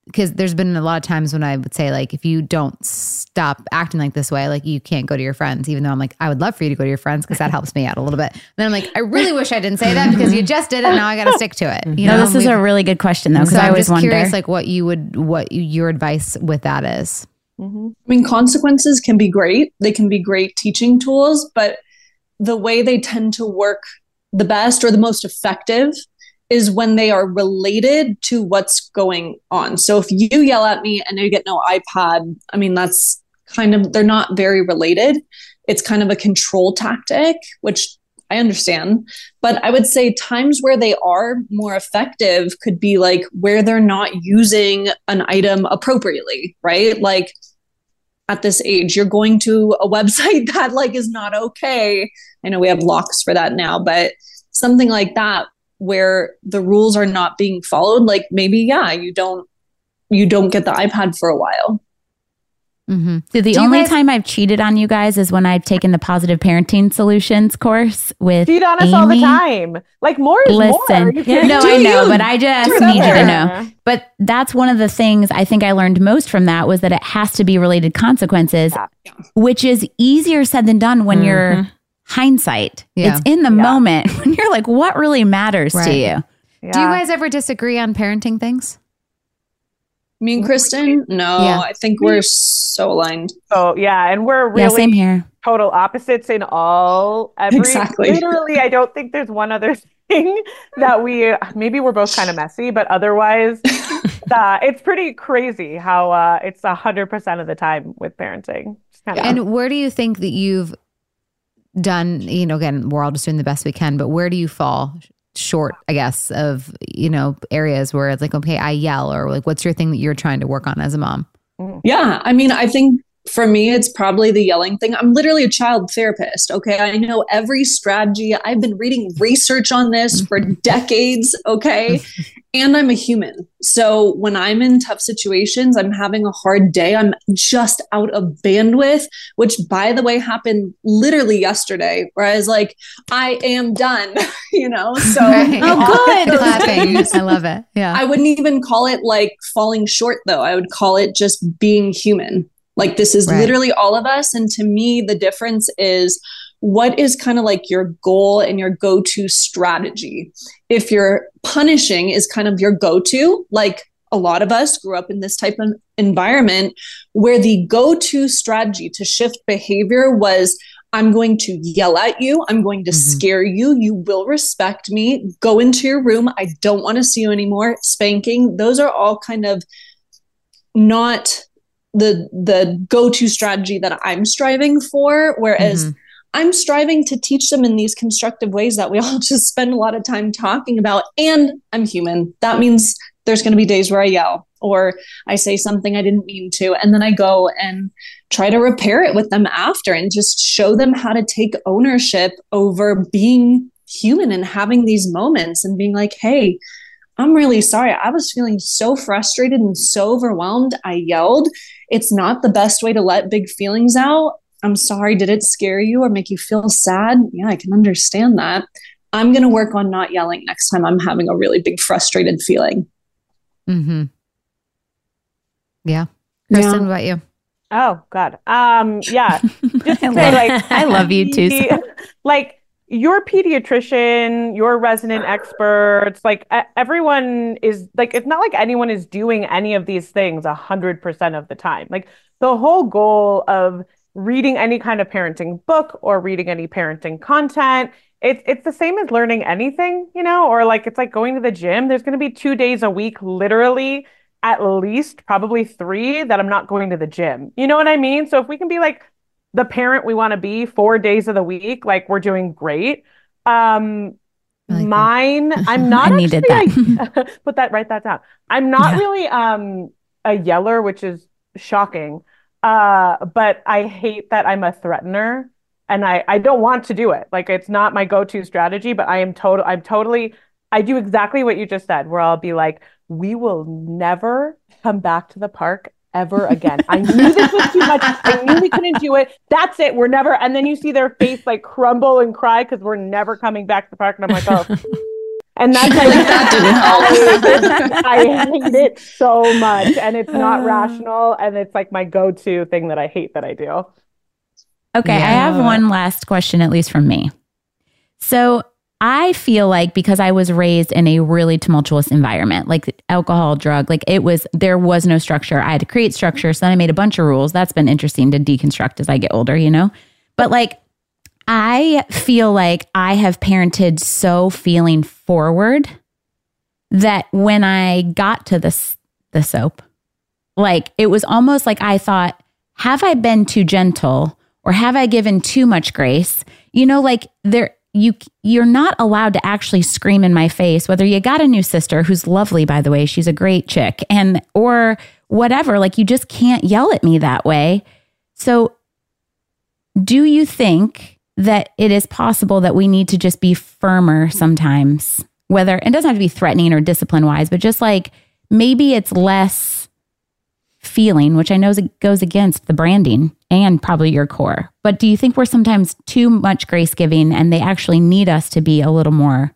Speaker 1: because there's been a lot of times when I would say like if you don't stop acting like this way, like you can't go to your friends, even though I'm like, I would love for you to go to your friends because that helps me out a little bit. Then I'm like, I really wish I didn't say that because you just did it. Now I got to stick to it. You
Speaker 2: no,
Speaker 1: know,
Speaker 2: this is a really good question though, because
Speaker 1: so
Speaker 2: I
Speaker 1: I'm
Speaker 2: always
Speaker 1: just
Speaker 2: wonder.
Speaker 1: curious, like what you would, what you, your advice with that is.
Speaker 6: Mhm.
Speaker 5: I mean, consequences can be great. They can be great teaching tools, but the way they tend to work the best or the most effective is when they are related to what's going on. So if you yell at me and you get no iPad, I mean, that's kind of, they're not very related. It's kind of a control tactic, which I understand. But I would say times where they are more effective could be like where they're not using an item appropriately, right? Like at this age, you're going to a website that like is not okay. I know we have locks for that now, but something like that where the rules are not being followed, like maybe yeah, you don't you don't get the iPad for a while.
Speaker 1: Mm-hmm.
Speaker 2: So the
Speaker 1: Do
Speaker 2: only
Speaker 1: guys-
Speaker 2: time I've cheated on you guys is when I've taken the positive parenting solutions course with
Speaker 6: Cheat on us all the time. Like more is more.
Speaker 2: Listen,
Speaker 6: You can't
Speaker 2: no, I know, but I just need you to know. But that's one of the things I think I learned most from that was that it has to be related consequences,
Speaker 6: Yeah.
Speaker 2: which is easier said than done when you're hindsight.
Speaker 1: Yeah.
Speaker 2: It's in the
Speaker 6: Yeah.
Speaker 2: moment when you're like, what really matters to
Speaker 1: Right.
Speaker 2: you?
Speaker 1: Do you guys ever disagree on parenting things?
Speaker 5: Me and Kristin, no,
Speaker 1: Yeah.
Speaker 5: I think we're so aligned.
Speaker 6: So yeah, and we're
Speaker 2: Yeah,
Speaker 6: really
Speaker 2: same here.
Speaker 6: total opposites in all every
Speaker 5: Exactly.
Speaker 6: literally I don't think there's one other thing that we maybe we're both kind of messy, but otherwise uh, it's pretty crazy how uh, it's a hundred percent of the time with parenting. Kind of
Speaker 1: And where do you think that you've done, you know, again, we're all just doing the best we can, but where do you fall short, I guess, of, you know, areas where it's like, okay, I yell or like, what's your thing that you're trying to work on as a mom?
Speaker 5: Yeah, I mean, I think for me, it's probably the yelling thing. I'm literally a child therapist. Okay. I know every strategy. I've been reading research on this for decades. Okay. And I'm a human. So when I'm in tough situations, I'm having a hard day, I'm just out of bandwidth, which by the way happened literally yesterday, where I was like, I am done, you know? So
Speaker 1: Right.
Speaker 2: Oh, good.
Speaker 1: I love it. Yeah.
Speaker 5: I wouldn't even call it like falling short, though. I would call it just being human. Like, this is
Speaker 1: Right.
Speaker 5: literally all of us. And to me, the difference is what is kind of like your goal and your go to strategy? If you're punishing is kind of your go to, like a lot of us grew up in this type of environment where the go to strategy to shift behavior was I'm going to yell at you. I'm going to mm-hmm. scare you. You will respect me. Go into your room. I don't want to see you anymore. Spanking. Those are all kind of not the the go-to strategy that I'm striving for whereas mm-hmm. I'm striving to teach them in these constructive ways that we all just spend a lot of time talking about and I'm human. That means there's going to be days where I yell or I say something I didn't mean to and then I go and try to repair it with them after and just show them how to take ownership over being human and having these moments and being like, "Hey, I'm really sorry. I was feeling so frustrated and so overwhelmed. I yelled. It's not the best way to let big feelings out. I'm sorry. Did it scare you or make you feel sad? Yeah, I can understand that. I'm going to work on not yelling next time I'm having a really big frustrated feeling.
Speaker 1: Mm-hmm. Yeah. Kristin, yeah. what about you?
Speaker 6: Oh God. Um, yeah.
Speaker 2: Just say, like I love you too.
Speaker 6: like your pediatrician, your resident experts, like everyone is like, it's not like anyone is doing any of these things a hundred percent of the time. Like the whole goal of reading any kind of parenting book or reading any parenting content, it's it's the same as learning anything, you know, or like it's like going to the gym. There's going to be two days a week, literally at least probably three that I'm not going to the gym. You know what I mean? So if we can be like the parent we want to be four days of the week, like we're doing great. Um, like mine. I'm not. I needed that. Put that, write that down. I'm not yeah. really um a yeller, which is shocking. Uh, but I hate that I'm a threatener, and I I don't want to do it. Like it's not my go-to strategy, but I am total. I'm totally. I do exactly what you just said, where I'll be like, "We will never come back to the park ever again. I knew this was too much. I knew we couldn't do it. That's it. We're never. And then you see their face like crumble and cry because we're never coming back to the park. And I'm like, oh. And that's like, like that didn't help. I hate it so much, and it's not uh. rational, and it's like my go-to thing that I hate that I do.
Speaker 2: Okay, yeah. I have one last question, at least from me. So I feel like because I was raised in a really tumultuous environment, like alcohol, drug, like it was, there was no structure. I had to create structure. So then I made a bunch of rules. That's been interesting to deconstruct as I get older, you know? But like, I feel like I have parented so feeling forward that when I got to this, the soap, like it was almost like I thought, have I been too gentle or have I given too much grace? You know, like there, you you're not allowed to actually scream in my face whether you got a new sister who's lovely by the way she's a great chick and or whatever like you just can't yell at me that way. So do you think that it is possible that we need to just be firmer sometimes? Whether it doesn't have to be threatening or discipline wise but just like maybe it's less feeling, which I know goes against the branding and probably your core. But do you think we're sometimes too much grace giving and they actually need us to be a little more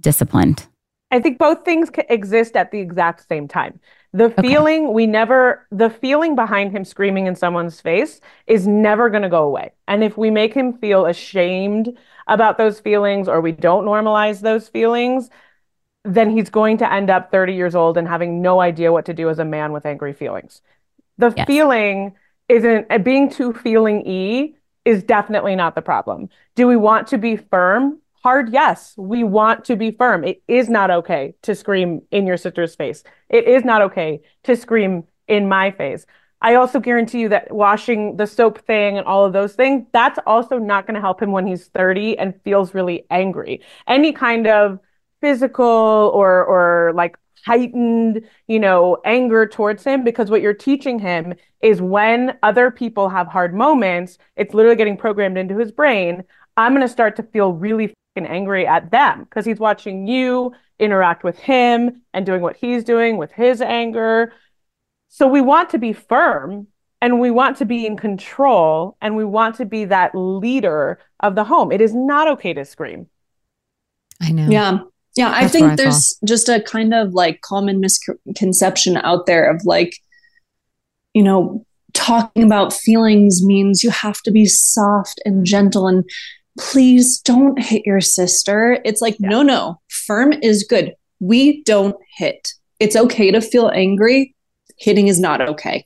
Speaker 2: disciplined?
Speaker 6: I think both things exist at the exact same time. The okay. feeling we never, the feeling behind him screaming in someone's face is never going to go away. And if we make him feel ashamed about those feelings or we don't normalize those feelings, then he's going to end up 30 years old and having no idea what to do as a man with angry feelings. The yes. feeling isn't uh, being too feeling e is definitely not the problem. Do we want to be firm? Hard yes. We want to be firm. It is not okay to scream in your sister's face. It is not okay to scream in my face. I also guarantee you that washing the soap thing and all of those things, that's also not going to help him when he's 30 and feels really angry. Any kind of physical or or like heightened, you know, anger towards him because what you're teaching him is when other people have hard moments, it's literally getting programmed into his brain. I'm going to start to feel really angry at them because he's watching you interact with him and doing what he's doing with his anger. So we want to be firm and we want to be in control and we want to be that leader of the home. It is not okay to scream.
Speaker 1: I know.
Speaker 5: Yeah. Yeah, I That's think there's just a kind of like common misconception out there of like, you know, talking about feelings means you have to be soft and gentle and please don't hit your sister. It's like, yeah. no, no, firm is good. We don't hit. It's okay to feel angry. Hitting is not okay.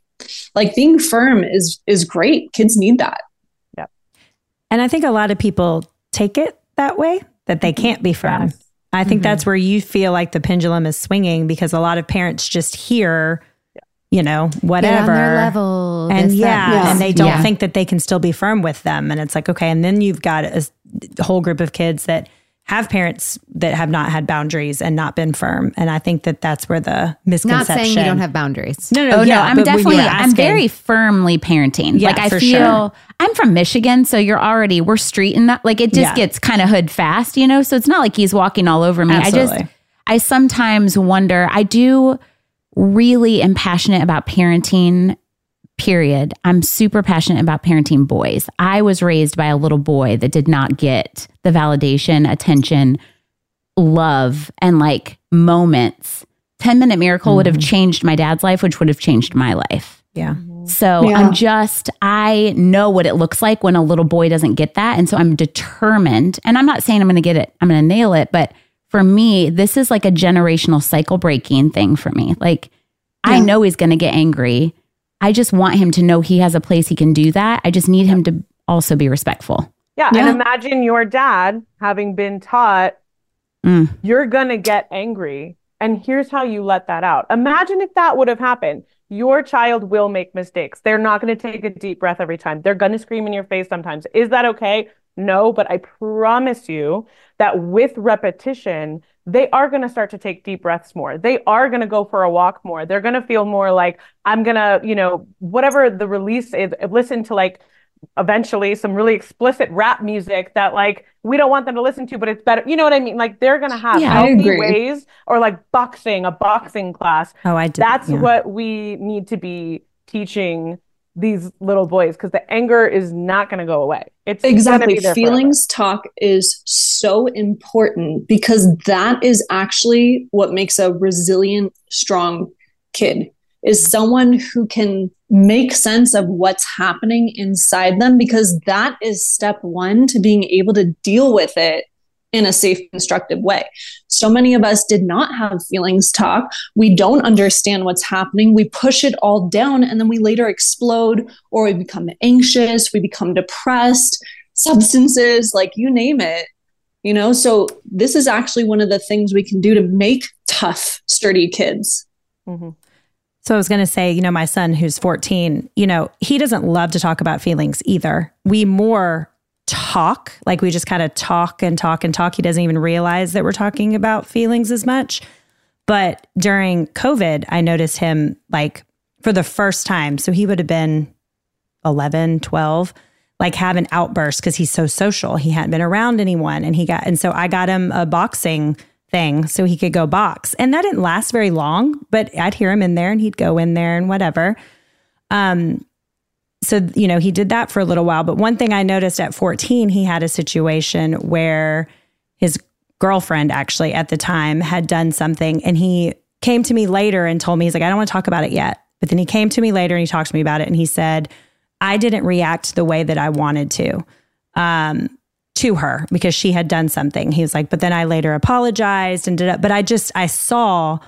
Speaker 5: Like being firm is is great. Kids need that.
Speaker 3: Yeah. And I think a lot of people take it that way that they mm-hmm. can't be firm. I think mm-hmm. that's where you feel like the pendulum is swinging because a lot of parents just hear you know, whatever
Speaker 1: level,
Speaker 3: and yeah, yeah, and they don't yeah. think that they can still be firm with them. And it's like, okay, and then you've got a whole group of kids that have parents that have not had boundaries and not been firm. And I think that that's where the misconception.
Speaker 1: Not saying you don't have boundaries.
Speaker 2: No, no, oh, yeah, no. I'm definitely, I'm very firmly parenting. Yeah, like I feel, sure. I'm from Michigan, so you're already we're street and that. Like it just yeah. gets kind of hood fast, you know. So it's not like he's walking all over me. Absolutely. I just, I sometimes wonder. I do really am passionate about parenting period. I'm super passionate about parenting boys. I was raised by a little boy that did not get the validation, attention, love, and like moments. 10 Minute Miracle mm-hmm. would have mm-hmm. changed my dad's life, which would have changed my life.
Speaker 3: Yeah.
Speaker 2: So yeah. I'm just, I know what it looks like when a little boy doesn't get that. And so I'm determined, and I'm not saying I'm going to get it, I'm going to nail it, but for me, this is like a generational cycle breaking thing for me. Like, yeah. I know he's going to get angry. I just want him to know he has a place he can do that. I just need him to also be respectful.
Speaker 6: Yeah. yeah. And imagine your dad having been taught mm. you're going to get angry. And here's how you let that out. Imagine if that would have happened. Your child will make mistakes. They're not going to take a deep breath every time. They're going to scream in your face sometimes. Is that okay? No, but I promise you that with repetition, they are going to start to take deep breaths more. They are going to go for a walk more. They're going to feel more like I'm going to, you know, whatever the release is, listen to like eventually some really explicit rap music that like we don't want them to listen to, but it's better. You know what I mean? Like they're going to have yeah, healthy ways or like boxing, a boxing class.
Speaker 3: Oh, I
Speaker 6: do. That's yeah. what we need to be teaching these little boys because the anger is not going to go away. It's
Speaker 5: exactly feelings forever. talk is so important because that is actually what makes a resilient, strong kid is someone who can make sense of what's happening inside them because that is step one to being able to deal with it in a safe, constructive way. So many of us did not have feelings talk. We don't understand what's happening. We push it all down and then we later explode or we become anxious, we become depressed, substances, like you name it. You know, so this is actually one of the things we can do to make tough, sturdy kids.
Speaker 3: Mm-hmm. So I was going to say, you know, my son who's 14, you know, he doesn't love to talk about feelings either. We more talk, like we just kind of talk and talk and talk. He doesn't even realize that we're talking about feelings as much. But during COVID, I noticed him like for the first time. So he would have been 11, 12, like have an outburst because he's so social. He hadn't been around anyone. And he got, and so I got him a boxing thing so he could go box. And that didn't last very long, but I'd hear him in there and he'd go in there and whatever. Um, so you know he did that for a little while but one thing i noticed at 14 he had a situation where his girlfriend actually at the time had done something and he came to me later and told me he's like i don't want to talk about it yet. But then he came to me later and he talked to me about it and he said i didn't react the way that i wanted to um, to her because she had done something. He was like but then i later apologized and did it but i just i saw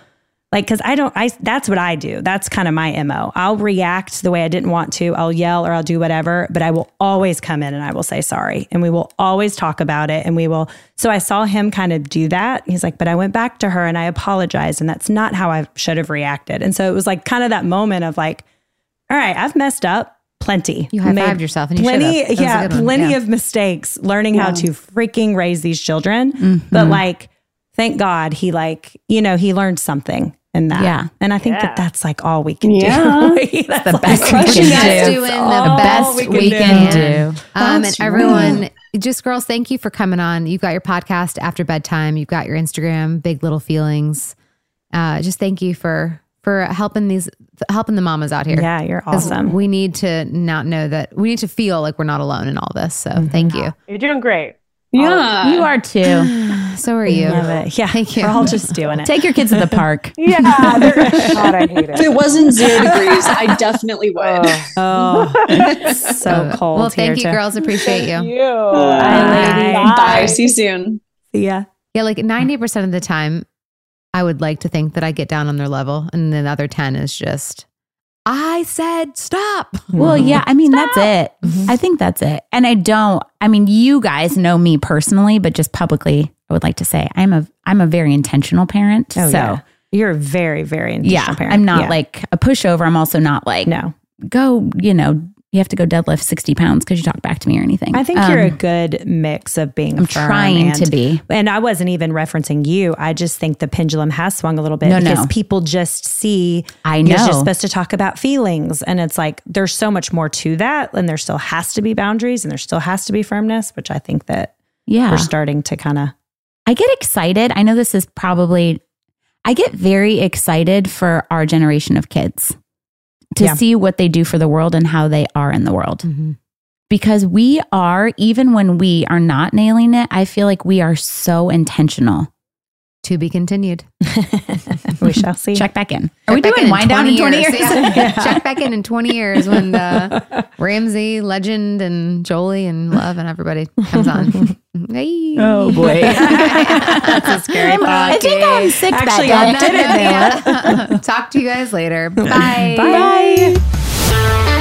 Speaker 3: like, cause I don't, I, that's what I do. That's kind of my MO. I'll react the way I didn't want to. I'll yell or I'll do whatever, but I will always come in and I will say sorry. And we will always talk about it. And we will, so I saw him kind of do that. He's like, but I went back to her and I apologized. And that's not how I should have reacted. And so it was like kind of that moment of like, all right, I've messed up plenty.
Speaker 1: You high fived yourself and you
Speaker 3: plenty, yeah, plenty yeah. of mistakes learning yeah. how to freaking raise these children. Mm-hmm. But like, thank God he like, you know, he learned something in that.
Speaker 2: Yeah.
Speaker 3: And I think
Speaker 6: yeah.
Speaker 3: that that's like all we can
Speaker 5: yeah.
Speaker 3: do.
Speaker 2: that's the best we can do. the best we can, we can do. do.
Speaker 1: Um, and everyone, just girls, thank you for coming on. You've got your podcast after bedtime. You've got your Instagram, Big Little Feelings. Uh, just thank you for for helping these helping the mamas out here.
Speaker 3: Yeah, you're awesome.
Speaker 1: We need to not know that we need to feel like we're not alone in all this. So mm-hmm. thank you.
Speaker 6: You're doing great.
Speaker 5: Yeah, oh,
Speaker 2: you are too.
Speaker 1: So are you.
Speaker 3: Love it. Yeah.
Speaker 1: Thank you.
Speaker 3: We're all just doing it.
Speaker 2: Take your kids to the park.
Speaker 6: Yeah, they're- God, I hate it.
Speaker 5: If
Speaker 6: it.
Speaker 5: it wasn't zero degrees, I definitely would.
Speaker 6: Ugh.
Speaker 3: Oh, it's oh. so cold.
Speaker 1: Well, thank you,
Speaker 3: too.
Speaker 1: girls. Appreciate you.
Speaker 6: you.
Speaker 3: Bye.
Speaker 6: Bye.
Speaker 5: Bye. See you soon.
Speaker 3: Yeah.
Speaker 1: Yeah, like 90% of the time, I would like to think that I get down on their level. And then the other 10 is just, I said stop.
Speaker 2: Well, yeah, I mean, that's it.
Speaker 1: Mhm.
Speaker 2: I think that's it. And I don't, I mean, you guys know me personally, but just publicly, I would like to say I'm a I'm a very intentional parent.
Speaker 3: Oh,
Speaker 2: so
Speaker 3: yeah. You're a very, very intentional
Speaker 2: yeah,
Speaker 3: parent.
Speaker 2: I'm not
Speaker 3: Yeah.
Speaker 2: like a pushover. I'm also not like
Speaker 3: no.
Speaker 2: go, you know, you have to go deadlift 60 pounds because you talk back to me or anything.
Speaker 3: I think you're a
Speaker 2: Um,
Speaker 3: good mix of being.
Speaker 2: I'm trying to be.
Speaker 3: And I wasn't even referencing you. I just think the pendulum has swung a little bit
Speaker 2: No, no.
Speaker 3: because people just see
Speaker 2: I know you're
Speaker 3: just supposed to talk about feelings. And it's like there's so much more to that. And there still has to be boundaries and there still has to be firmness, which I think that
Speaker 2: Yeah.
Speaker 3: we're starting to kind of
Speaker 2: I get excited. I know this is probably, I get very excited for our generation of kids to
Speaker 3: Yeah.
Speaker 2: see what they do for the world and how they are in the world.
Speaker 1: Mhm.
Speaker 2: Because we are, even when we are not nailing it, I feel like we are so intentional.
Speaker 1: To be continued.
Speaker 3: we shall see.
Speaker 2: Check back in. Are we
Speaker 1: Check back
Speaker 2: doing wind down in 20 years?
Speaker 1: Yeah. Check back in in 20 years when the Ramsey, Legend, and Jolie and Love and everybody comes on. Hey.
Speaker 2: Oh, boy.
Speaker 1: That's a scary thought.
Speaker 2: I think I'm sick
Speaker 3: Actually,
Speaker 2: that
Speaker 3: I did it
Speaker 1: Yeah. Talk to you guys later. Bye.
Speaker 2: Bye.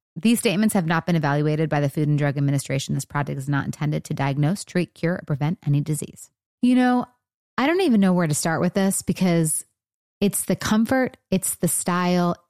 Speaker 1: These statements have not been evaluated by the Food and Drug Administration. This product is not intended to diagnose, treat, cure, or prevent any disease. You know, I don't even know where to start with this because it's the comfort, it's the style,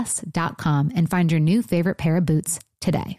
Speaker 1: S.com, and find your new favorite pair of boots today.